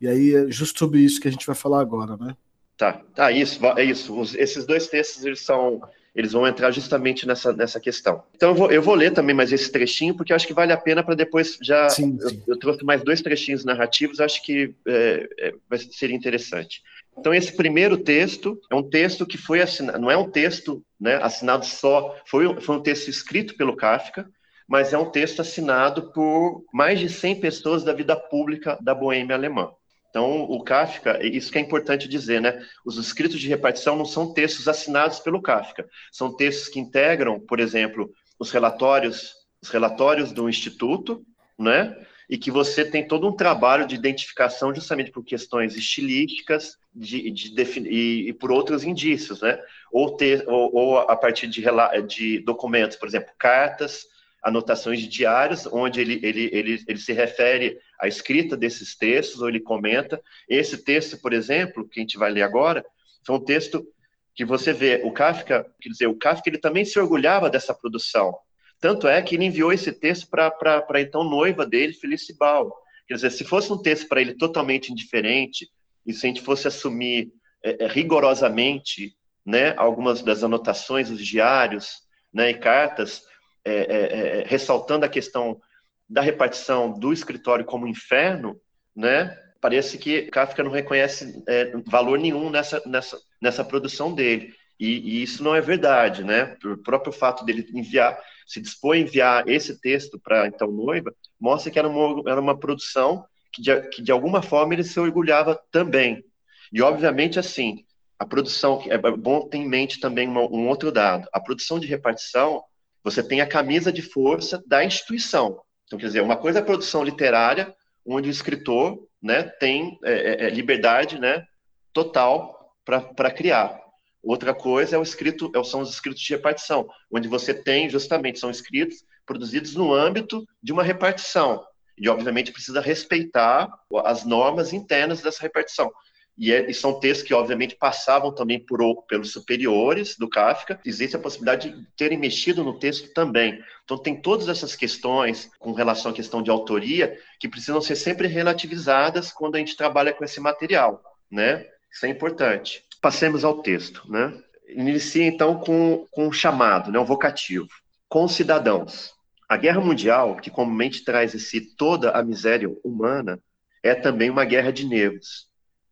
E aí é justo sobre isso que a gente vai falar agora, né? Tá, tá, isso, é isso. Os, esses dois textos, eles são, eles vão entrar justamente nessa, nessa questão. Então eu vou, eu vou ler também mais esse trechinho, porque acho que vale a pena para depois já. Sim, sim. Eu, eu, trouxe mais dois trechinhos narrativos, acho que é, é, seria interessante. Então esse primeiro texto é um texto que foi assinado, não é um texto né, assinado só, foi, foi um texto escrito pelo Kafka, mas é um texto assinado por mais de 100 pessoas da vida pública da Boêmia alemã. Então, o Kafka, isso que é importante dizer, né? Os escritos de repartição não são textos assinados pelo Kafka, são textos que integram, por exemplo, os relatórios, os relatórios do instituto, né? E que você tem todo um trabalho de identificação justamente por questões estilísticas de, de e, e, por outros indícios, né? Ou, ter, ou, ou a partir de, de documentos, por exemplo, cartas, anotações de diários, onde ele, ele, ele, ele se refere à escrita desses textos, ou ele comenta. Esse texto, por exemplo, que a gente vai ler agora, foi um texto que você vê, o Kafka, quer dizer, o Kafka ele também se orgulhava dessa produção. Tanto é que ele enviou esse texto para a então noiva dele, Felicibal. Quer dizer, se fosse um texto para ele totalmente indiferente, e se a gente fosse assumir é, é, rigorosamente né, algumas das anotações, os diários né, e cartas, é, é, é, ressaltando a questão da repartição do escritório como inferno, né? Parece que Kafka não reconhece é, valor nenhum nessa, nessa, nessa produção dele. E, e, isso não é verdade, né? O próprio fato dele enviar, se dispor a enviar esse texto para então noiva, mostra que era uma, era uma produção que de, que de alguma forma ele se orgulhava também. E obviamente assim, a produção é bom ter em mente também uma, um outro dado. A produção de repartição você tem a camisa de força da instituição. Então, quer dizer, uma coisa é a produção literária, onde o escritor né, tem é, é, é liberdade né, total para criar. Outra coisa é o escrito, é são os escritos de repartição, onde você tem justamente são escritos produzidos no âmbito de uma repartição e obviamente precisa respeitar as normas internas dessa repartição. E, é, e, são textos que, obviamente, passavam também por, pelos superiores do Kafka. Existe a possibilidade de terem mexido no texto também. Então, tem todas essas questões com relação à questão de autoria que precisam ser sempre relativizadas quando a gente trabalha com esse material, né? Isso é importante. Passemos ao texto, né? Inicia, então, com, com um chamado, né? um vocativo. Com cidadãos. A guerra mundial, que comumente traz esse toda a miséria humana, é também uma guerra de nervos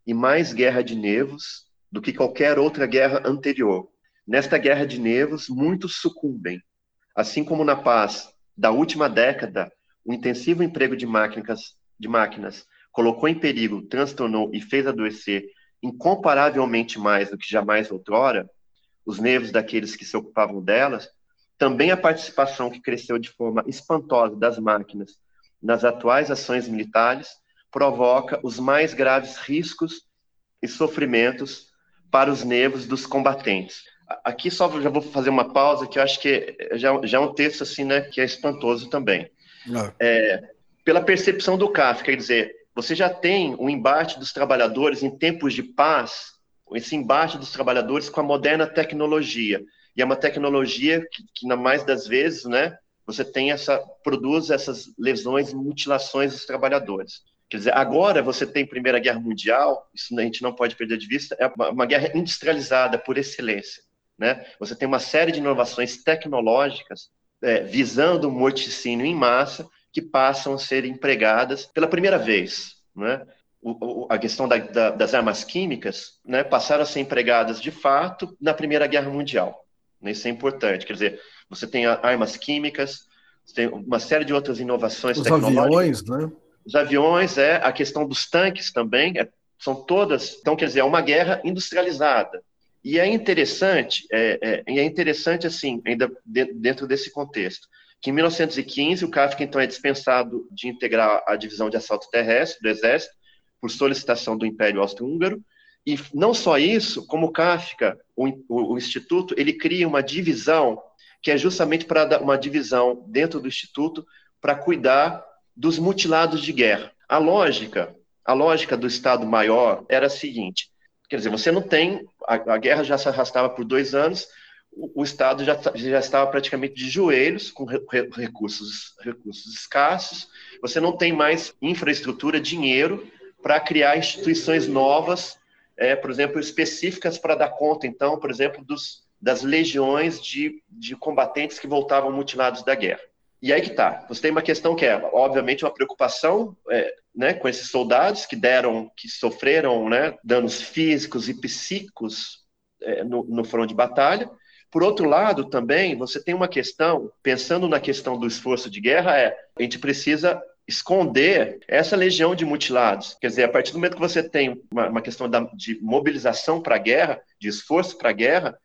e mais guerra de nervos do que qualquer outra guerra anterior. Nesta guerra de nervos, muitos sucumbem. Assim como na paz da última década, o intensivo emprego de máquinas, de máquinas colocou em perigo, transtornou e fez adoecer incomparavelmente mais do que jamais outrora os nervos daqueles que se ocupavam delas, também a participação que cresceu de forma espantosa das máquinas nas atuais ações militares provoca os mais graves riscos e sofrimentos para os nervos dos combatentes. Aqui só já vou fazer uma pausa que eu acho que já, já é um texto assim, né, que é espantoso também. Ah. É, pela percepção do CAF, quer dizer, você já tem o um embate dos trabalhadores em tempos de paz, esse embate dos trabalhadores com a moderna tecnologia. E é uma tecnologia que, que na mais das vezes, né, você tem essa produz essas lesões, mutilações dos trabalhadores. Quer dizer, agora você tem Primeira Guerra Mundial, isso a gente não pode perder de vista, é uma, uma guerra industrializada por excelência. Né? Você tem uma série de inovações tecnológicas é, visando o morticínio em massa que passam a ser empregadas pela primeira vez. Né? O, o, a questão da, da, das armas químicas né, passaram a ser empregadas de fato na Primeira Guerra Mundial. Isso é importante. Quer dizer, você tem armas químicas, você tem uma série de outras inovações Os tecnológicas. Aviões, né? Os aviões, é a questão dos tanques também, é, são todas. Então, quer dizer, é uma guerra industrializada. E é interessante, é, é, é interessante assim, ainda dentro desse contexto, que em 1915 o Kafka então é dispensado de integrar a divisão de assalto terrestre do Exército por solicitação do Império Austro-Húngaro. E não só isso, como o Kafka, o, o, o Instituto, ele cria uma divisão que é justamente para uma divisão dentro do Instituto para cuidar dos mutilados de guerra. A lógica, a lógica do Estado Maior era a seguinte: quer dizer, você não tem a, a guerra já se arrastava por dois anos, o, o Estado já, já estava praticamente de joelhos com re, recursos recursos escassos. Você não tem mais infraestrutura, dinheiro para criar instituições novas, é, por exemplo, específicas para dar conta, então, por exemplo, dos, das legiões de, de combatentes que voltavam mutilados da guerra. E aí que tá. Você tem uma questão que é, obviamente, uma preocupação é, né, com esses soldados que deram, que sofreram né, danos físicos e psíquicos é, no, no front de batalha. Por outro lado, também, você tem uma questão, pensando na questão do esforço de guerra, é a gente precisa esconder essa legião de mutilados. Quer dizer, a partir do momento que você tem uma, uma questão da, de mobilização para a guerra, de esforço para a guerra,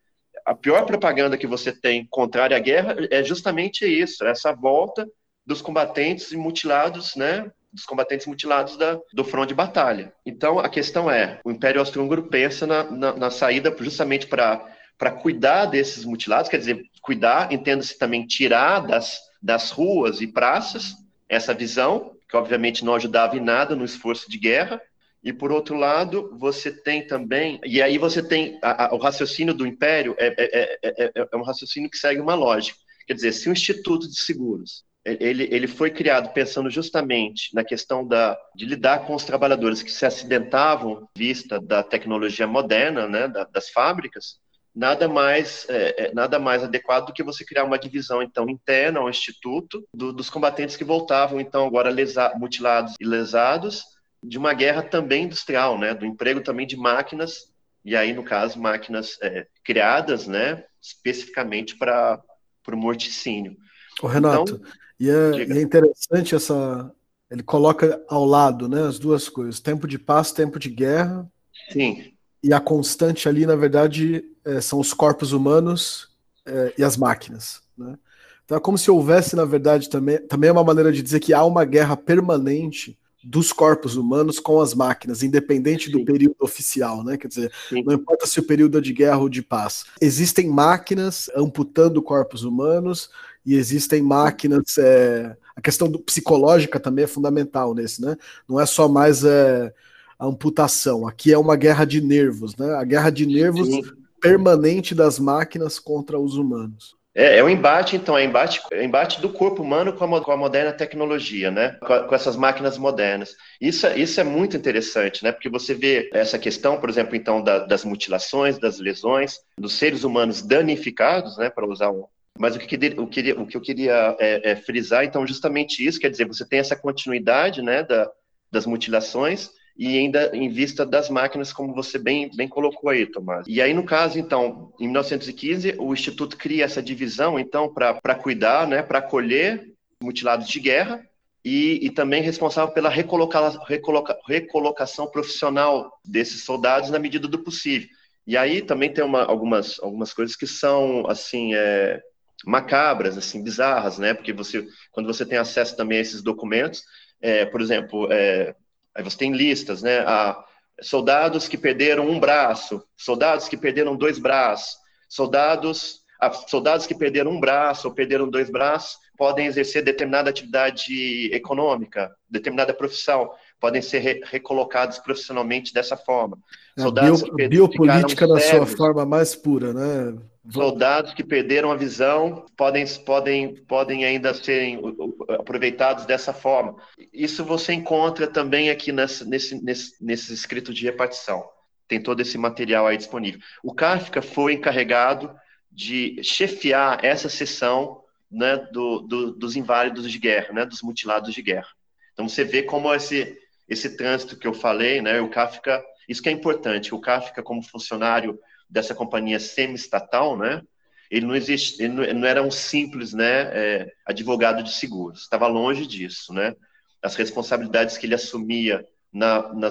a pior propaganda que você tem contrária à guerra é justamente isso, essa volta dos combatentes mutilados, né, dos combatentes mutilados da, do front de batalha. Então, a questão é, o Império Austro-Húngaro pensa na, na, na saída justamente para cuidar desses mutilados, quer dizer, cuidar, entenda-se também tirar das, das ruas e praças essa visão, que obviamente não ajudava em nada no esforço de guerra, e por outro lado, você tem também, e aí você tem a, a, o raciocínio do império é, é, é, é, um raciocínio que segue uma lógica. Quer dizer, se o Instituto de Seguros ele, ele foi criado pensando justamente na questão da, de lidar com os trabalhadores que se acidentavam vista da tecnologia moderna, né, da, das fábricas, nada mais é, nada mais adequado do que você criar uma divisão então interna ao instituto do, dos combatentes que voltavam então agora lesa, mutilados e lesados de uma guerra também industrial, né, do emprego também de máquinas, e aí, no caso, máquinas é, criadas né, especificamente para o morticínio. Ô, Renato, então, e, é, e, é, interessante essa. Ele coloca ao lado né, as duas coisas: tempo de paz, tempo de guerra. Sim. E a constante ali, na verdade, é, são os corpos humanos é, e as máquinas. Né? Então é como se houvesse, na verdade, também, também é uma maneira de dizer que há uma guerra permanente dos corpos humanos com as máquinas, independente Sim. do período oficial, né? Quer dizer, Sim. não importa se o período é de guerra ou de paz. Existem máquinas amputando corpos humanos e existem máquinas. É... A questão do, psicológica também é fundamental nesse, né? Não é só mais é, a amputação. Aqui é uma guerra de nervos, né? A guerra de nervos Sim. permanente das máquinas contra os humanos. É, é um embate, então, é embate, é embate do corpo humano com a, com a moderna tecnologia, né? Com, a, com, essas máquinas modernas. Isso, isso é muito interessante, né? Porque você vê essa questão, por exemplo, então, da, das mutilações, das lesões, dos seres humanos danificados, né? Para usar um. Mas o que, o que, o que eu queria é, é, frisar, então, justamente isso, quer dizer, você tem essa continuidade, né? Da, das mutilações, e ainda em vista das máquinas, como você bem, bem colocou aí, Tomás. E aí, no caso, então, em 1915, o Instituto cria essa divisão, então, para cuidar, né, para acolher mutilados de guerra e, e também responsável pela recoloca, recoloca, recolocação profissional desses soldados na medida do possível. E aí também tem uma, algumas, algumas coisas que são, assim, é, macabras, assim, bizarras, né? Porque você, quando você tem acesso também a esses documentos, é, por exemplo, é, Aí você tem listas, né? Ah, soldados que perderam um braço, soldados que perderam dois braços, soldados, ah, soldados que perderam um braço ou perderam dois braços podem exercer determinada atividade econômica, determinada profissão, podem ser re recolocados profissionalmente dessa forma. Soldados bio, que biopolítica na sua forma mais pura, né? Soldados que perderam a visão podem, podem, podem ainda serem aproveitados dessa forma. Isso você encontra também aqui nesse, nesse, nesse, nesse escrito de repartição. Tem todo esse material aí disponível. O Kafka foi encarregado de chefiar essa sessão né, do, do, dos inválidos de guerra, né, dos mutilados de guerra. Então você vê como esse, esse trânsito que eu falei, né, o Kafka, isso que é importante, o Kafka como funcionário dessa companhia semi-estatal, né? Ele não existe, ele não, era um simples, né, é, advogado de seguros. Estava longe disso, né? As responsabilidades que ele assumia na, na,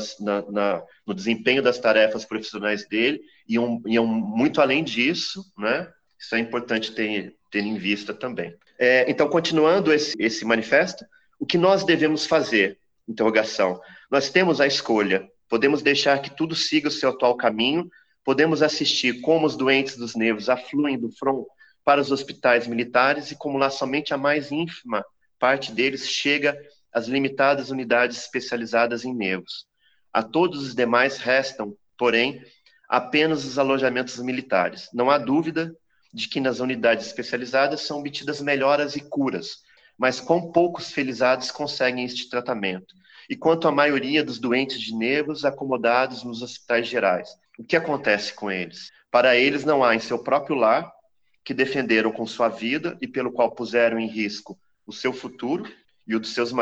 na, no desempenho das tarefas profissionais dele iam, iam muito além disso, né? Isso é importante ter, ter em vista também. É, então, continuando esse, esse manifesto, o que nós devemos fazer? Interrogação. Nós temos a escolha. Podemos deixar que tudo siga o seu atual caminho Podemos assistir como os doentes dos nervos afluem do front para os hospitais militares e como lá somente a mais ínfima parte deles chega às limitadas unidades especializadas em nervos. A todos os demais restam, porém, apenas os alojamentos militares. Não há dúvida de que nas unidades especializadas são obtidas melhoras e curas, mas com poucos felizados conseguem este tratamento. E quanto à maioria dos doentes de nervos acomodados nos hospitais gerais, o que acontece com eles? Para eles não há em seu próprio lar, que defenderam com sua vida e pelo qual puseram em risco o seu futuro e o dos seus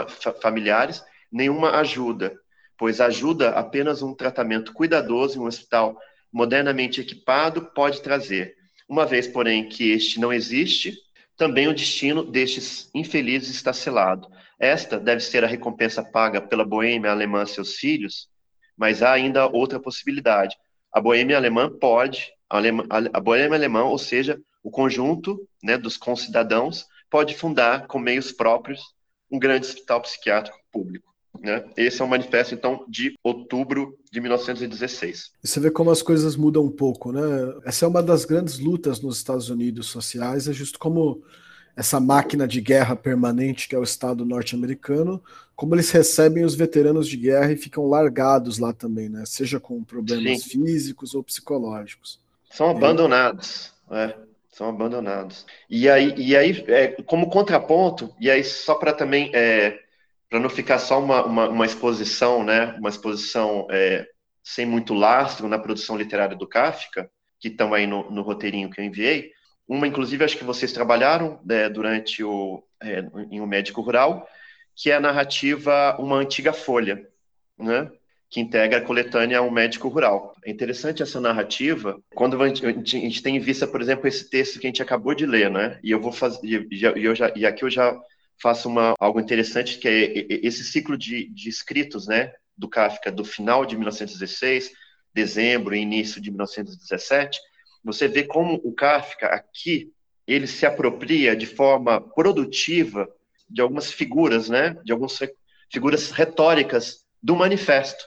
familiares, nenhuma ajuda, pois ajuda apenas um tratamento cuidadoso em um hospital modernamente equipado pode trazer. Uma vez, porém, que este não existe, também o destino destes infelizes está selado. Esta deve ser a recompensa paga pela boêmia alemã a seus filhos, mas há ainda outra possibilidade, a boêmia alemã pode, a, boêmia alemã, ou seja, o conjunto né, dos concidadãos, pode fundar com meios próprios um grande hospital psiquiátrico público. Né? Esse é um manifesto, então, de outubro de 1916. Você vê como as coisas mudam um pouco, né? Essa é uma das grandes lutas nos Estados Unidos sociais, é justo como essa máquina de guerra permanente que é o Estado norte-americano, como eles recebem os veteranos de guerra e ficam largados lá também, né? Seja com problemas Sim. físicos ou psicológicos. São abandonados, é, são abandonados. E aí, e aí é, como contraponto, e aí só para também, é, para não ficar só uma, uma, uma, exposição, né? Uma exposição é, sem muito lastro na produção literária do Kafka, que estão aí no, no roteirinho que eu enviei, uma, inclusive, acho que vocês trabalharam né, durante o é, em um médico rural, que é a narrativa Uma Antiga Folha, né? que integra a coletânea Um Médico Rural. É interessante essa narrativa quando a gente, a gente, tem em vista, por exemplo, esse texto que a gente acabou de ler, né? E eu vou fazer, e, eu já, e aqui eu já faço uma, algo interessante, que é esse ciclo de, de escritos, né? Do Kafka, do final de 1916, dezembro e início de 1917, você vê como o Kafka aqui ele se apropria de forma produtiva de algumas figuras, né? De algumas figuras retóricas do manifesto.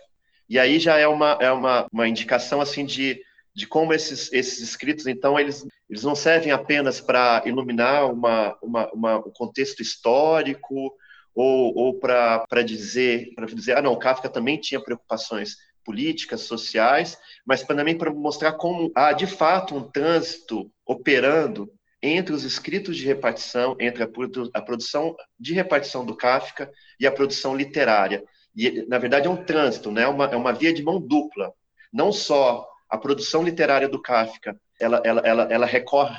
E aí já é uma, é uma, uma indicação assim de, de como esses, esses escritos, então, eles, eles não servem apenas para iluminar uma, uma, uma, um contexto histórico ou, ou para dizer, dizer, ah, não, Kafka também tinha preocupações políticas, sociais, mas também para mostrar como há de fato um trânsito operando entre os escritos de repartição, entre a, produção de repartição do Kafka e a produção literária. E, na verdade, é um trânsito, né? uma, é uma via de mão dupla. Não só a produção literária do Kafka, ela, ela, ela, ela recorre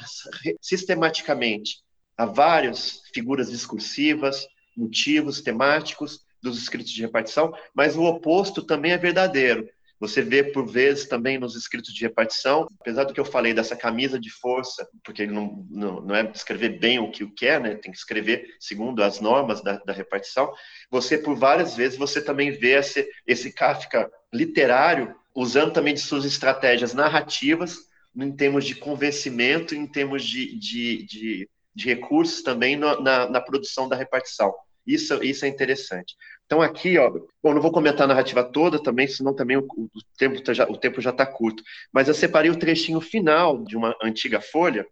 sistematicamente a várias figuras discursivas, motivos temáticos dos escritos de repartição, mas o oposto também é verdadeiro. Você vê, por vezes, também nos escritos de repartição, apesar do que eu falei dessa camisa de força, porque ele não, não, não é escrever bem o que quer, né? tem que escrever segundo as normas da, da repartição, você, por várias vezes, você também vê esse, esse Kafka literário usando também de suas estratégias narrativas, em termos de convencimento, em termos de, de, de, de recursos também na, na produção da repartição. Isso, isso é interessante. Então aqui, ó, bom, não vou comentar a narrativa toda também, senão também o, o tempo tá já, o tempo já está curto. Mas eu separei o trechinho final de uma antiga folha.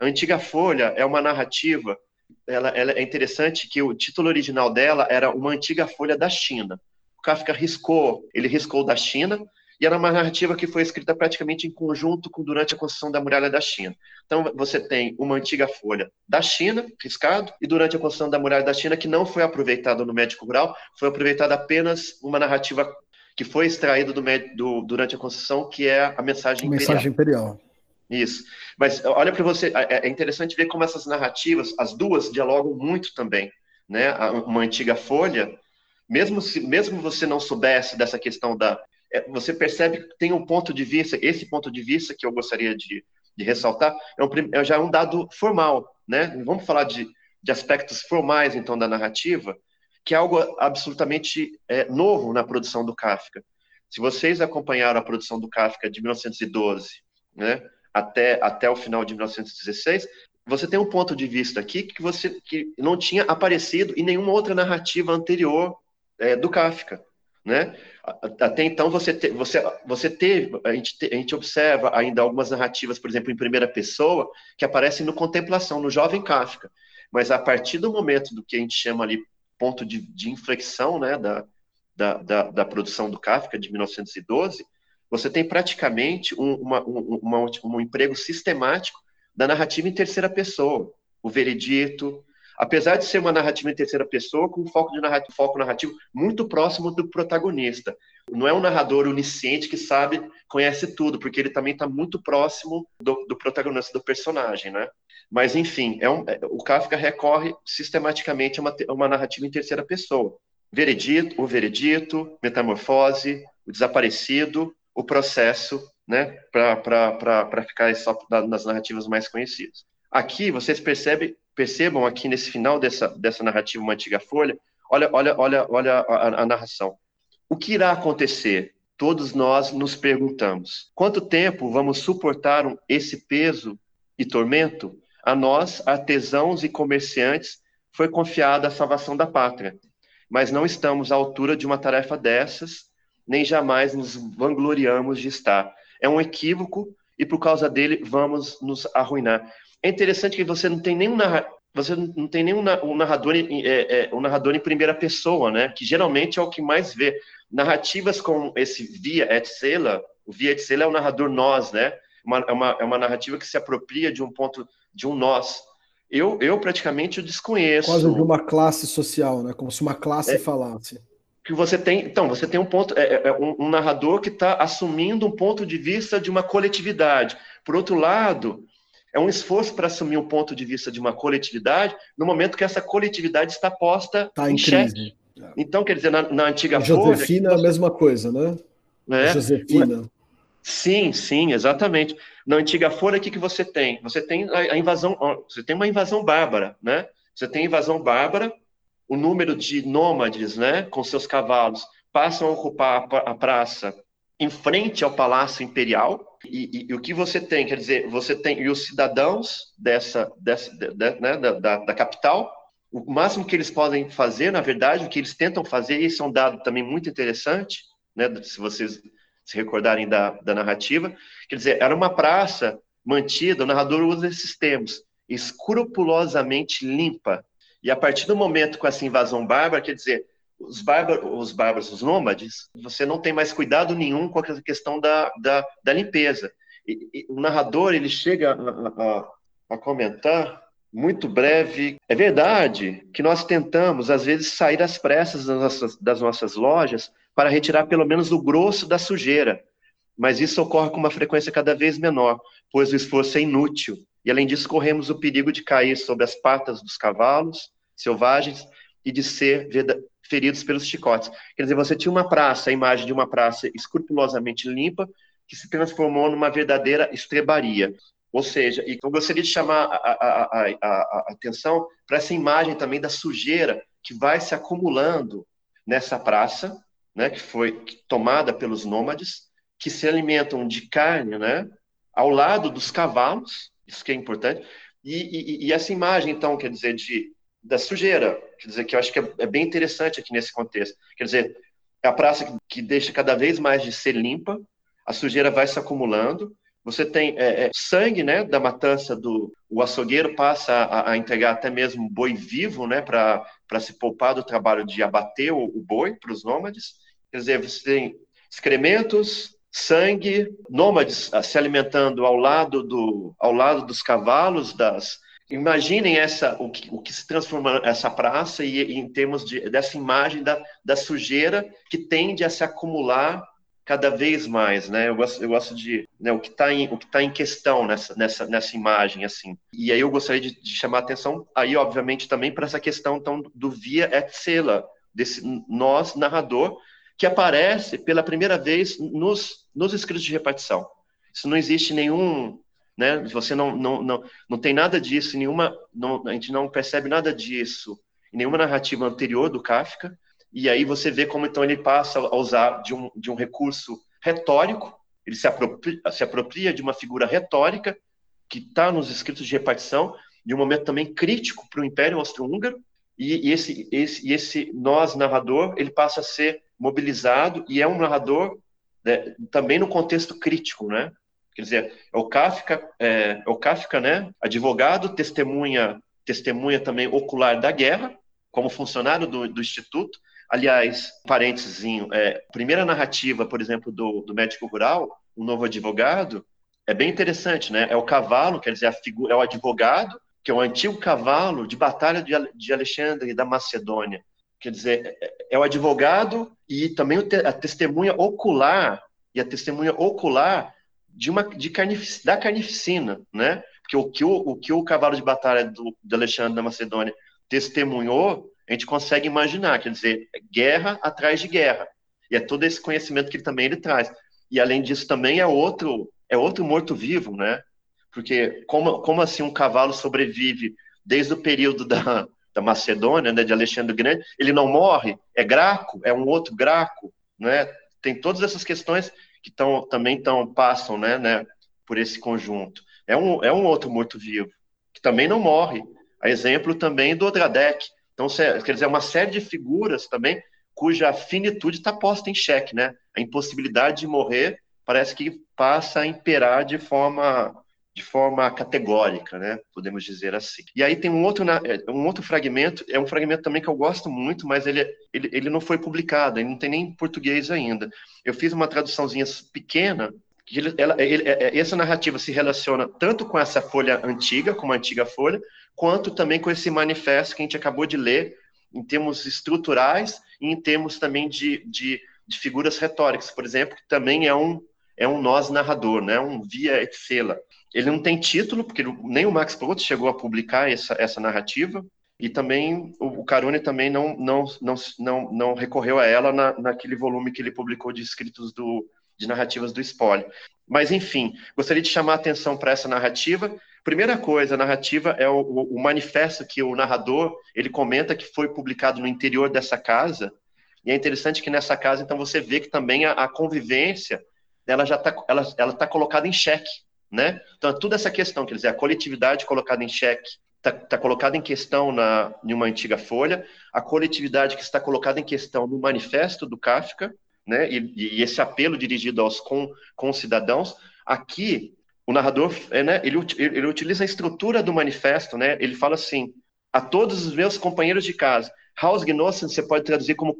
A antiga folha é uma narrativa. Ela, ela é interessante que o título original dela era uma antiga folha da China. O Kafka riscou, ele riscou da China e era uma narrativa que foi escrita praticamente em conjunto com durante a construção da muralha da China. Então você tem uma antiga folha da China, riscado, e durante a construção da muralha da China que não foi aproveitada no Médico Rural, foi aproveitada apenas uma narrativa que foi extraída do, do, durante a construção, que é a mensagem imperial. Mensagem imperial. Isso. Mas olha para você, é, é interessante ver como essas narrativas, as duas dialogam muito também, né? Uma antiga folha, mesmo se mesmo você não soubesse dessa questão da você percebe que tem um ponto de vista, esse ponto de vista que eu gostaria de, de ressaltar, é, um, é já um dado formal, né? Vamos falar de, de aspectos formais, então, da narrativa, que é algo absolutamente é, novo na produção do Kafka. Se vocês acompanharam a produção do Kafka de 1912, né, até, até o final de 1916, você tem um ponto de vista aqui que você que não tinha aparecido em nenhuma outra narrativa anterior é, do Kafka, né? Até então você te, você você teve a gente, te, a gente observa ainda algumas narrativas, por exemplo, em primeira pessoa, que aparecem no contemplação, no jovem Kafka. Mas a partir do momento do que a gente chama ali ponto de, de inflexão, né, da, da, da, da, produção do Kafka de 1912, você tem praticamente um, uma, um, uma, um emprego sistemático da narrativa em terceira pessoa, o veredito, apesar de ser uma narrativa em terceira pessoa, com foco, de narrativo, foco narrativo muito próximo do protagonista. Não é um narrador onisciente que sabe, conhece tudo, porque ele também está muito próximo do, do, protagonista, do personagem, né? Mas, enfim, é um, é, o Kafka recorre sistematicamente a uma, a uma narrativa em terceira pessoa. Veredito, o veredito, metamorfose, o desaparecido, o processo, né, para ficar só nas narrativas mais conhecidas. Aqui vocês percebem percebam aqui nesse final dessa, dessa narrativa Uma Antiga Folha, olha, olha, olha, olha a, a narração. O que irá acontecer? Todos nós nos perguntamos. Quanto tempo vamos suportar esse peso e tormento? A nós, artesãos e comerciantes, foi confiada a salvação da pátria. Mas não estamos à altura de uma tarefa dessas, nem jamais nos vangloriamos de estar. É um equívoco e por causa dele vamos nos arruinar. É interessante que você não tem nenhum narra... você não tem nenhum um narrador em, é, é, um narrador em primeira pessoa, né? Que geralmente é o que mais vê narrativas com esse via et sela. O via et sela é o narrador nós, né? Uma, é, uma, é uma narrativa que se apropria de um ponto de um nós. Eu, eu praticamente desconheço. Quase de uma classe social, né? Como se uma classe é, falasse. Que você tem, então, você tem um ponto, é, é, é um, um narrador que está assumindo um ponto de vista de uma coletividade. Por outro lado, é um esforço para assumir um ponto de vista de uma coletividade no momento que essa coletividade está posta tá em, em xeque. Então, quer dizer, na, na antiga a Josefina Folha, é a mesma coisa, né? É, Josefina. Sim, sim, exatamente. Na antiga Folha, o que, que você tem? Você tem a, a invasão, você tem uma invasão bárbara, né? Você tem invasão bárbara, o número de nômades, né, com seus cavalos, passam a ocupar a, a praça em frente ao Palácio Imperial, e, e, e, o que você tem, quer dizer, você tem e os cidadãos dessa, dessa de, de, né, da, da, da, capital, o máximo que eles podem fazer, na verdade, o que eles tentam fazer, isso é um dado também muito interessante, né, se vocês se recordarem da, da narrativa, quer dizer, era uma praça mantida, o narrador usa esses termos, escrupulosamente limpa, e a partir do momento com essa invasão bárbara, quer dizer, os bárbaros, os bárbaros, os nômades, você não tem mais cuidado nenhum com a questão da, da, da limpeza. E, e, o narrador ele chega a, a, a comentar muito breve. É verdade que nós tentamos, às vezes, sair às pressas das nossas, das nossas lojas para retirar pelo menos o grosso da sujeira, mas isso ocorre com uma frequência cada vez menor, pois o esforço é inútil. E, além disso, corremos o perigo de cair sobre as patas dos cavalos selvagens e de ser feridos pelos chicotes. Quer dizer, você tinha uma praça, a imagem de uma praça escrupulosamente limpa, que se transformou numa verdadeira estrebaria. Ou seja, e eu gostaria de chamar a, a, a, a atenção para essa imagem também da sujeira que vai se acumulando nessa praça, né, que foi tomada pelos nômades, que se alimentam de carne, né, ao lado dos cavalos, isso que é importante, e, e, e essa imagem, então, quer dizer, de da sujeira, quer dizer, que eu acho que é, é bem interessante aqui nesse contexto. Quer dizer, é a praça que, que, deixa cada vez mais de ser limpa, a sujeira vai se acumulando, você tem é, é, sangue, né, da matança do o açougueiro passa a, a entregar até mesmo boi vivo, né, para se poupar do trabalho de abater o, o boi para os nômades. Quer dizer, você tem excrementos, sangue, nômades ah, se alimentando ao lado do ao lado dos cavalos, das Imaginem essa, o, que, o que se transforma essa praça e, e em termos de, dessa imagem da, da sujeira que tende a se acumular cada vez mais, né? Eu gosto, eu gosto de né, o que está em que tá em questão nessa, nessa, nessa imagem assim. E aí eu gostaria de, de chamar a atenção aí, obviamente, também para essa questão então do via et cela desse nós narrador que aparece pela primeira vez nos nos escritos de repartição. Isso não existe nenhum né? Você não, não, não, não tem nada disso, nenhuma, não, a gente não percebe nada disso em nenhuma narrativa anterior do Kafka, e aí você vê como então ele passa a usar de um, de um recurso retórico, ele se apropria, se apropria de uma figura retórica que está nos escritos de repartição, de um momento também crítico para o Império Austro-Húngaro, e, e, esse, esse, e esse nós narrador ele passa a ser mobilizado e é um narrador né, também no contexto crítico, né? Quer dizer, é o Kafka, é, é o Kafka, né? Advogado, testemunha, testemunha também ocular da guerra, como funcionário do, do Instituto. Aliás, parênteses, é, primeira narrativa, por exemplo, do, do médico rural, o novo advogado, é bem interessante, né? É o cavalo, quer dizer, figura, é o advogado, que é o antigo cavalo de batalha de, de Alexandre da Macedônia. Quer dizer, é, é o advogado e também a testemunha ocular, e a testemunha ocular de uma de carnific, da carnificina, né? Porque o que o, o que o cavalo de batalha do, de Alexandre da Macedônia testemunhou, a gente consegue imaginar, quer dizer, guerra atrás de guerra. E é todo esse conhecimento que ele também ele traz. E além disso também é outro é outro morto-vivo, né? Porque como, como assim um cavalo sobrevive desde o período da, da Macedônia, né, de Alexandre Grande, ele não morre, é Graco, é um outro Graco, né? Tem todas essas questões que tão, também tão, passam né, né, por esse conjunto. É um, é um outro morto-vivo, que também não morre. A exemplo também do Odradek. Então, quer dizer, é uma série de figuras também cuja finitude está posta em xeque, né? A impossibilidade de morrer parece que passa a imperar de forma de forma categórica, né? Podemos dizer assim. E aí tem um outro, é, um outro fragmento, é um fragmento também que eu gosto muito, mas ele, ele, ele não foi publicado, ele não tem nem em português ainda. Eu fiz uma traduçãozinha pequena, que ele, ela, ele, é, é, essa narrativa se relaciona tanto com essa folha antiga, como a antiga folha, quanto também com esse manifesto que a gente acabou de ler, em termos estruturais e em termos também de, de, de figuras retóricas, por exemplo, que também é um, é um nós narrador, né? um via et cela. Ele não tem título, porque nem o Max Brod chegou a publicar essa, essa narrativa, e também o Carone também não, não, não, não, não recorreu a ela na, naquele volume que ele publicou de escritos do, de narrativas do espólio. Mas, enfim, gostaria de chamar a atenção para essa narrativa. Primeira coisa, a narrativa é o, o, manifesto que o narrador ele comenta que foi publicado no interior dessa casa. E é interessante que nessa casa, então, você vê que também a, a convivência ela já está ela, ela tá colocada em xeque né? Então, toda essa questão, quer dizer, a coletividade colocada em xeque está tá colocada em questão na, em uma antiga folha, a coletividade que está colocada em questão no manifesto do Kafka, né? E, e esse apelo dirigido aos com, com cidadãos, aqui o narrador, é, né? Ele, ele utiliza a estrutura do manifesto, né? Ele fala assim: a todos os meus companheiros de casa, Hausgenossen você pode traduzir como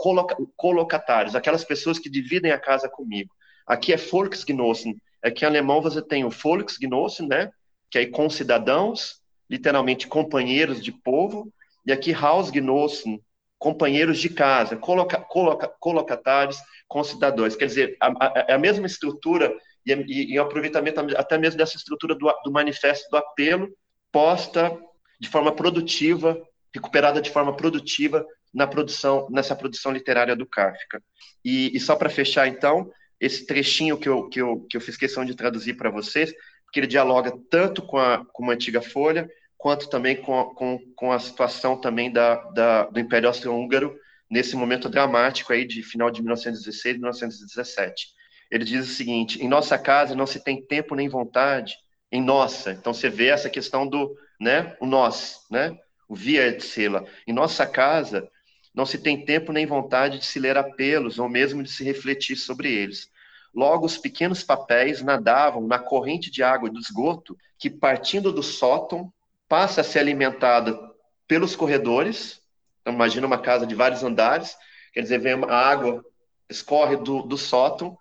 colocatários, aquelas pessoas que dividem a casa comigo. Aqui é Volksgenossen. Aqui em alemão você tem o Volksgenossen, né? Que é com cidadãos, literalmente companheiros de povo. E aqui Hausgenossen, companheiros de casa, coloca, coloca, colocatários com cidadãos. Quer dizer, a, a, é a mesma estrutura e, e, e aproveitamento até mesmo dessa estrutura do, do manifesto do apelo posta de forma produtiva recuperada de forma produtiva na produção, nessa produção literária do Kafka. E, e só para fechar, então, esse trechinho que eu, que eu, que eu fiz questão de traduzir para vocês, porque ele dialoga tanto com a, com uma antiga folha, quanto também com, a, com, com a situação também da, da, do Império Austro-Húngaro, nesse momento dramático aí de final de 1916 e 1917. Ele diz o seguinte: em nossa casa não se tem tempo nem vontade, em nossa. Então você vê essa questão do, né, o nós, né? o Vierzela. Em nossa casa, não se tem tempo nem vontade de se ler apelos, ou mesmo de se refletir sobre eles. Logo, os pequenos papéis nadavam na corrente de água do esgoto, que, partindo do sótão, passa a ser alimentada pelos corredores. Então, imagina uma casa de vários andares, quer dizer, vem a água, escorre do, do sótão,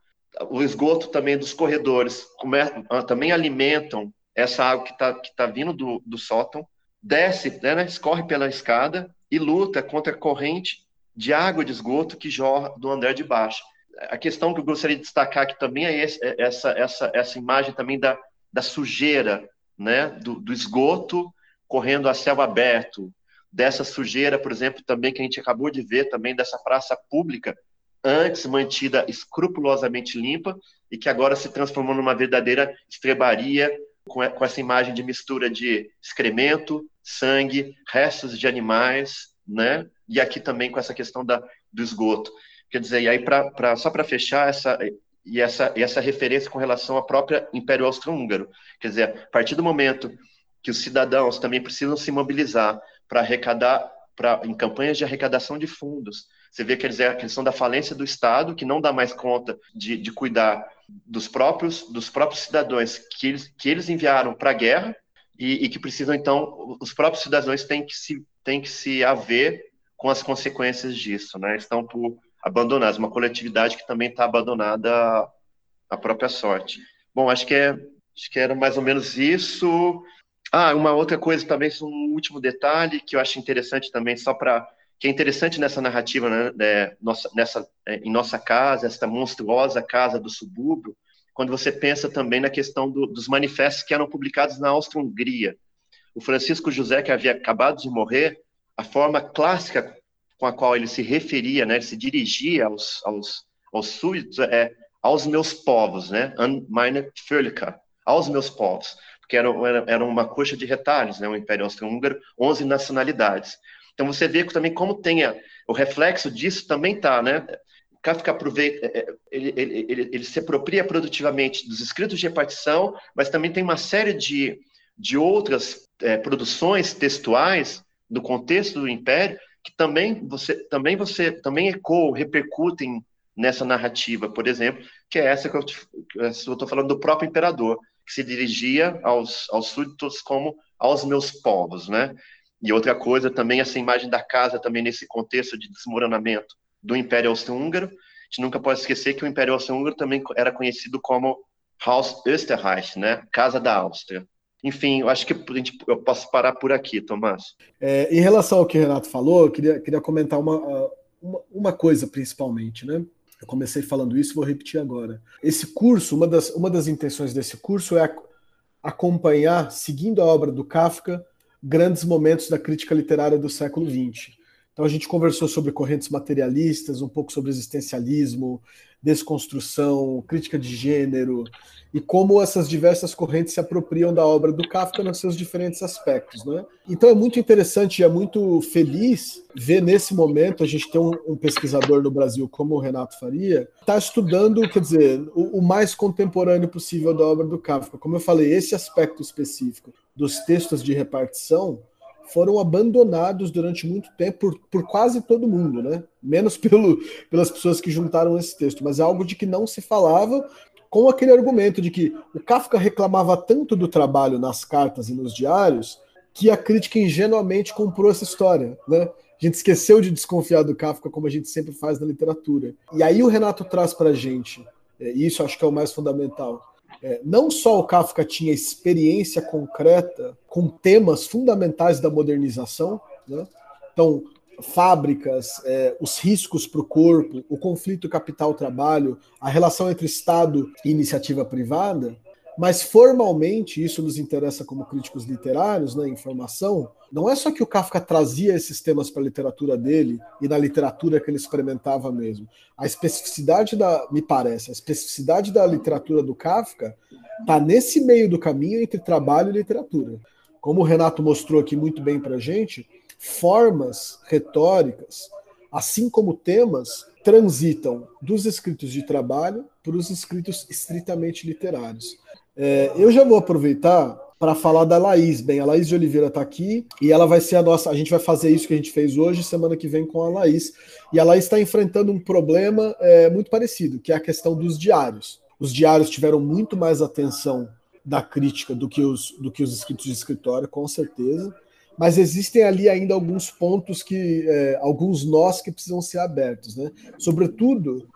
o esgoto também dos corredores come, também alimentam essa água que está que tá vindo do, do sótão, desce, né, escorre pela escada e luta contra a corrente de água de esgoto que jorra do andar de baixo. A questão que eu gostaria de destacar aqui também é, é essa, essa, essa imagem também da, da sujeira, né, do, do esgoto correndo a céu aberto, dessa sujeira, por exemplo, também que a gente acabou de ver também dessa praça pública, antes mantida escrupulosamente limpa e que agora se transformou numa verdadeira estrebaria com essa imagem de mistura de excremento, sangue, restos de animais, né? E aqui também com essa questão da, do esgoto. Quer dizer, e aí pra, pra só para fechar essa e essa, e essa referência com relação ao próprio Império Austro-Húngaro. Quer dizer, a partir do momento que os cidadãos também precisam se mobilizar para arrecadar, pra, em campanhas de arrecadação de fundos, você vê, quer dizer, a questão da falência do Estado, que não dá mais conta de, de cuidar dos próprios, dos próprios cidadãos que eles, que eles enviaram para a guerra e, e, que precisam, então, os próprios cidadãos têm que se, têm que se haver com as consequências disso, né? Estão por abandonados, uma coletividade que também está abandonada à própria sorte. Bom, acho que, é, acho que era mais ou menos isso. Ah, uma outra coisa também, um último detalhe que eu acho interessante também, só para que é interessante nessa narrativa, né, é, nossa, nessa, é, em nossa casa, esta monstruosa casa do subúrbio, quando você pensa também na questão do, dos manifestos que eram publicados na Áustria-Hungria. O Francisco José, que havia acabado de morrer, a forma clássica com a qual ele se referia, né, ele se dirigia aos, aos, aos súditos, é aos meus povos, né, an meine Völker, aos meus povos, porque era, era, era uma coxa de retalhos, né, o Império Austro-Húngaro, 11 nacionalidades. Então você vê também como tem a, o reflexo disso também tá, né? Kafka é, é, ele, ele, ele, ele, se apropria produtivamente dos escritos de repartição, mas também tem uma série de, de outras é, produções textuais do contexto do Império que também você também você também ecoam, repercutem nessa narrativa, por exemplo, que é essa que eu estou falando do próprio imperador, que se dirigia aos, aos súditos como aos meus povos, né? E outra coisa também, essa imagem da casa também nesse contexto de desmoronamento do Império Austro-Húngaro. A gente nunca pode esquecer que o Império Austro-Húngaro também era conhecido como Haus Österreich, né? Casa da Áustria. Enfim, eu acho que a gente, eu posso parar por aqui, Tomás. É, em relação ao que o Renato falou, eu queria, queria comentar uma, uma, uma coisa principalmente, né? Eu comecei falando isso, vou repetir agora. Esse curso, uma das, uma das intenções desse curso é acompanhar, seguindo a obra do Kafka, grandes momentos da crítica literária do século XX. Então a gente conversou sobre correntes materialistas, um pouco sobre existencialismo, desconstrução, crítica de gênero e como essas diversas correntes se apropriam da obra do Kafka nos seus diferentes aspectos, né? Então é muito interessante e é muito feliz ver nesse momento a gente ter um, um pesquisador no Brasil como o Renato Faria está estudando, quer dizer, o, o mais contemporâneo possível da obra do Kafka. Como eu falei, esse aspecto específico dos textos de repartição foram abandonados durante muito tempo por, por quase todo mundo, né? Menos pelo, pelas pessoas que juntaram esse texto, mas é algo de que não se falava com aquele argumento de que o Kafka reclamava tanto do trabalho nas cartas e nos diários que a crítica ingenuamente comprou essa história, né? A gente esqueceu de desconfiar do Kafka como a gente sempre faz na literatura. E aí o Renato traz para gente, é, e isso acho que é o mais fundamental, é, não só o Kafka tinha experiência concreta com temas fundamentais da modernização, né? então fábricas, é, os riscos para o corpo, o conflito capital-trabalho, a relação entre Estado e iniciativa privada, mas formalmente, isso nos interessa como críticos literários, né, informação, não é só que o Kafka trazia esses temas para a literatura dele e na literatura que ele experimentava mesmo. A especificidade da, me parece, a especificidade da literatura do Kafka está nesse meio do caminho entre trabalho e literatura. Como o Renato mostrou aqui muito bem para gente, formas retóricas, assim como temas, transitam dos escritos de trabalho para os escritos estritamente literários. É, eu já vou aproveitar para falar da Laís. Bem, a Laís de Oliveira está aqui e ela vai ser a nossa. A gente vai fazer isso que a gente fez hoje, semana que vem com a Laís. E a Laís está enfrentando um problema é, muito parecido, que é a questão dos diários. Os diários tiveram muito mais atenção da crítica do que os, do que os escritos de escritório, com certeza. Mas existem ali ainda alguns pontos que. É, alguns nós que precisam ser abertos, né? Sobretudo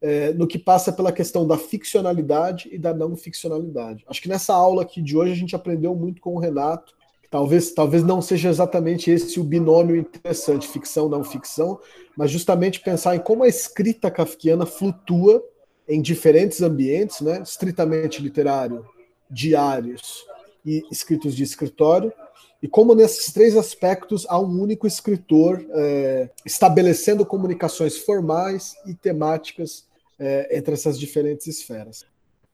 é, no que passa pela questão da ficcionalidade e da não ficcionalidade. Acho que nessa aula aqui de hoje a gente aprendeu muito com o Renato. Talvez, talvez não seja exatamente esse o binômio interessante, ficção não ficção, mas justamente pensar em como a escrita kafkiana flutua em diferentes ambientes, né? estritamente literário, diários e escritos de escritório, e como nesses três aspectos há um único escritor é, estabelecendo comunicações formais e temáticas é, entre essas diferentes esferas.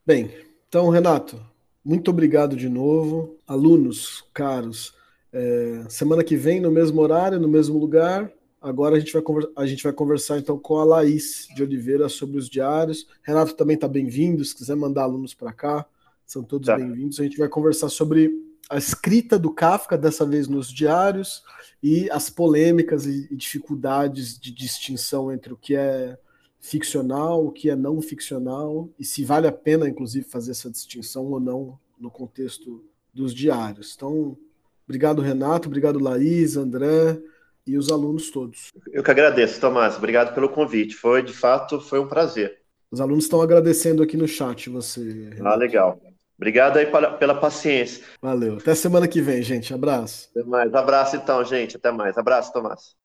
Bem, então, Renato, muito obrigado de novo. Alunos caros, é, semana que vem, no mesmo horário, no mesmo lugar. Agora a gente, vai a gente vai conversar então com a Laís de Oliveira sobre os diários. Renato também está bem-vindo, se quiser mandar alunos para cá, são todos tá. bem-vindos. A gente vai conversar sobre a escrita do Kafka, dessa vez nos diários, e as polêmicas e dificuldades de distinção entre o que é ficcional, o que é não ficcional, e se vale a pena, inclusive, fazer essa distinção ou não no contexto dos diários. Então, obrigado, Renato, obrigado, Laís, André e os alunos todos. Eu que agradeço, Tomás, obrigado pelo convite. Foi, de fato, foi um prazer. Os alunos estão agradecendo aqui no chat você. Renato. Ah, legal. Obrigado aí pela paciência. Valeu. Até semana que vem, gente. Abraço. Até mais. Abraço então, gente. Até mais. Abraço, Tomás.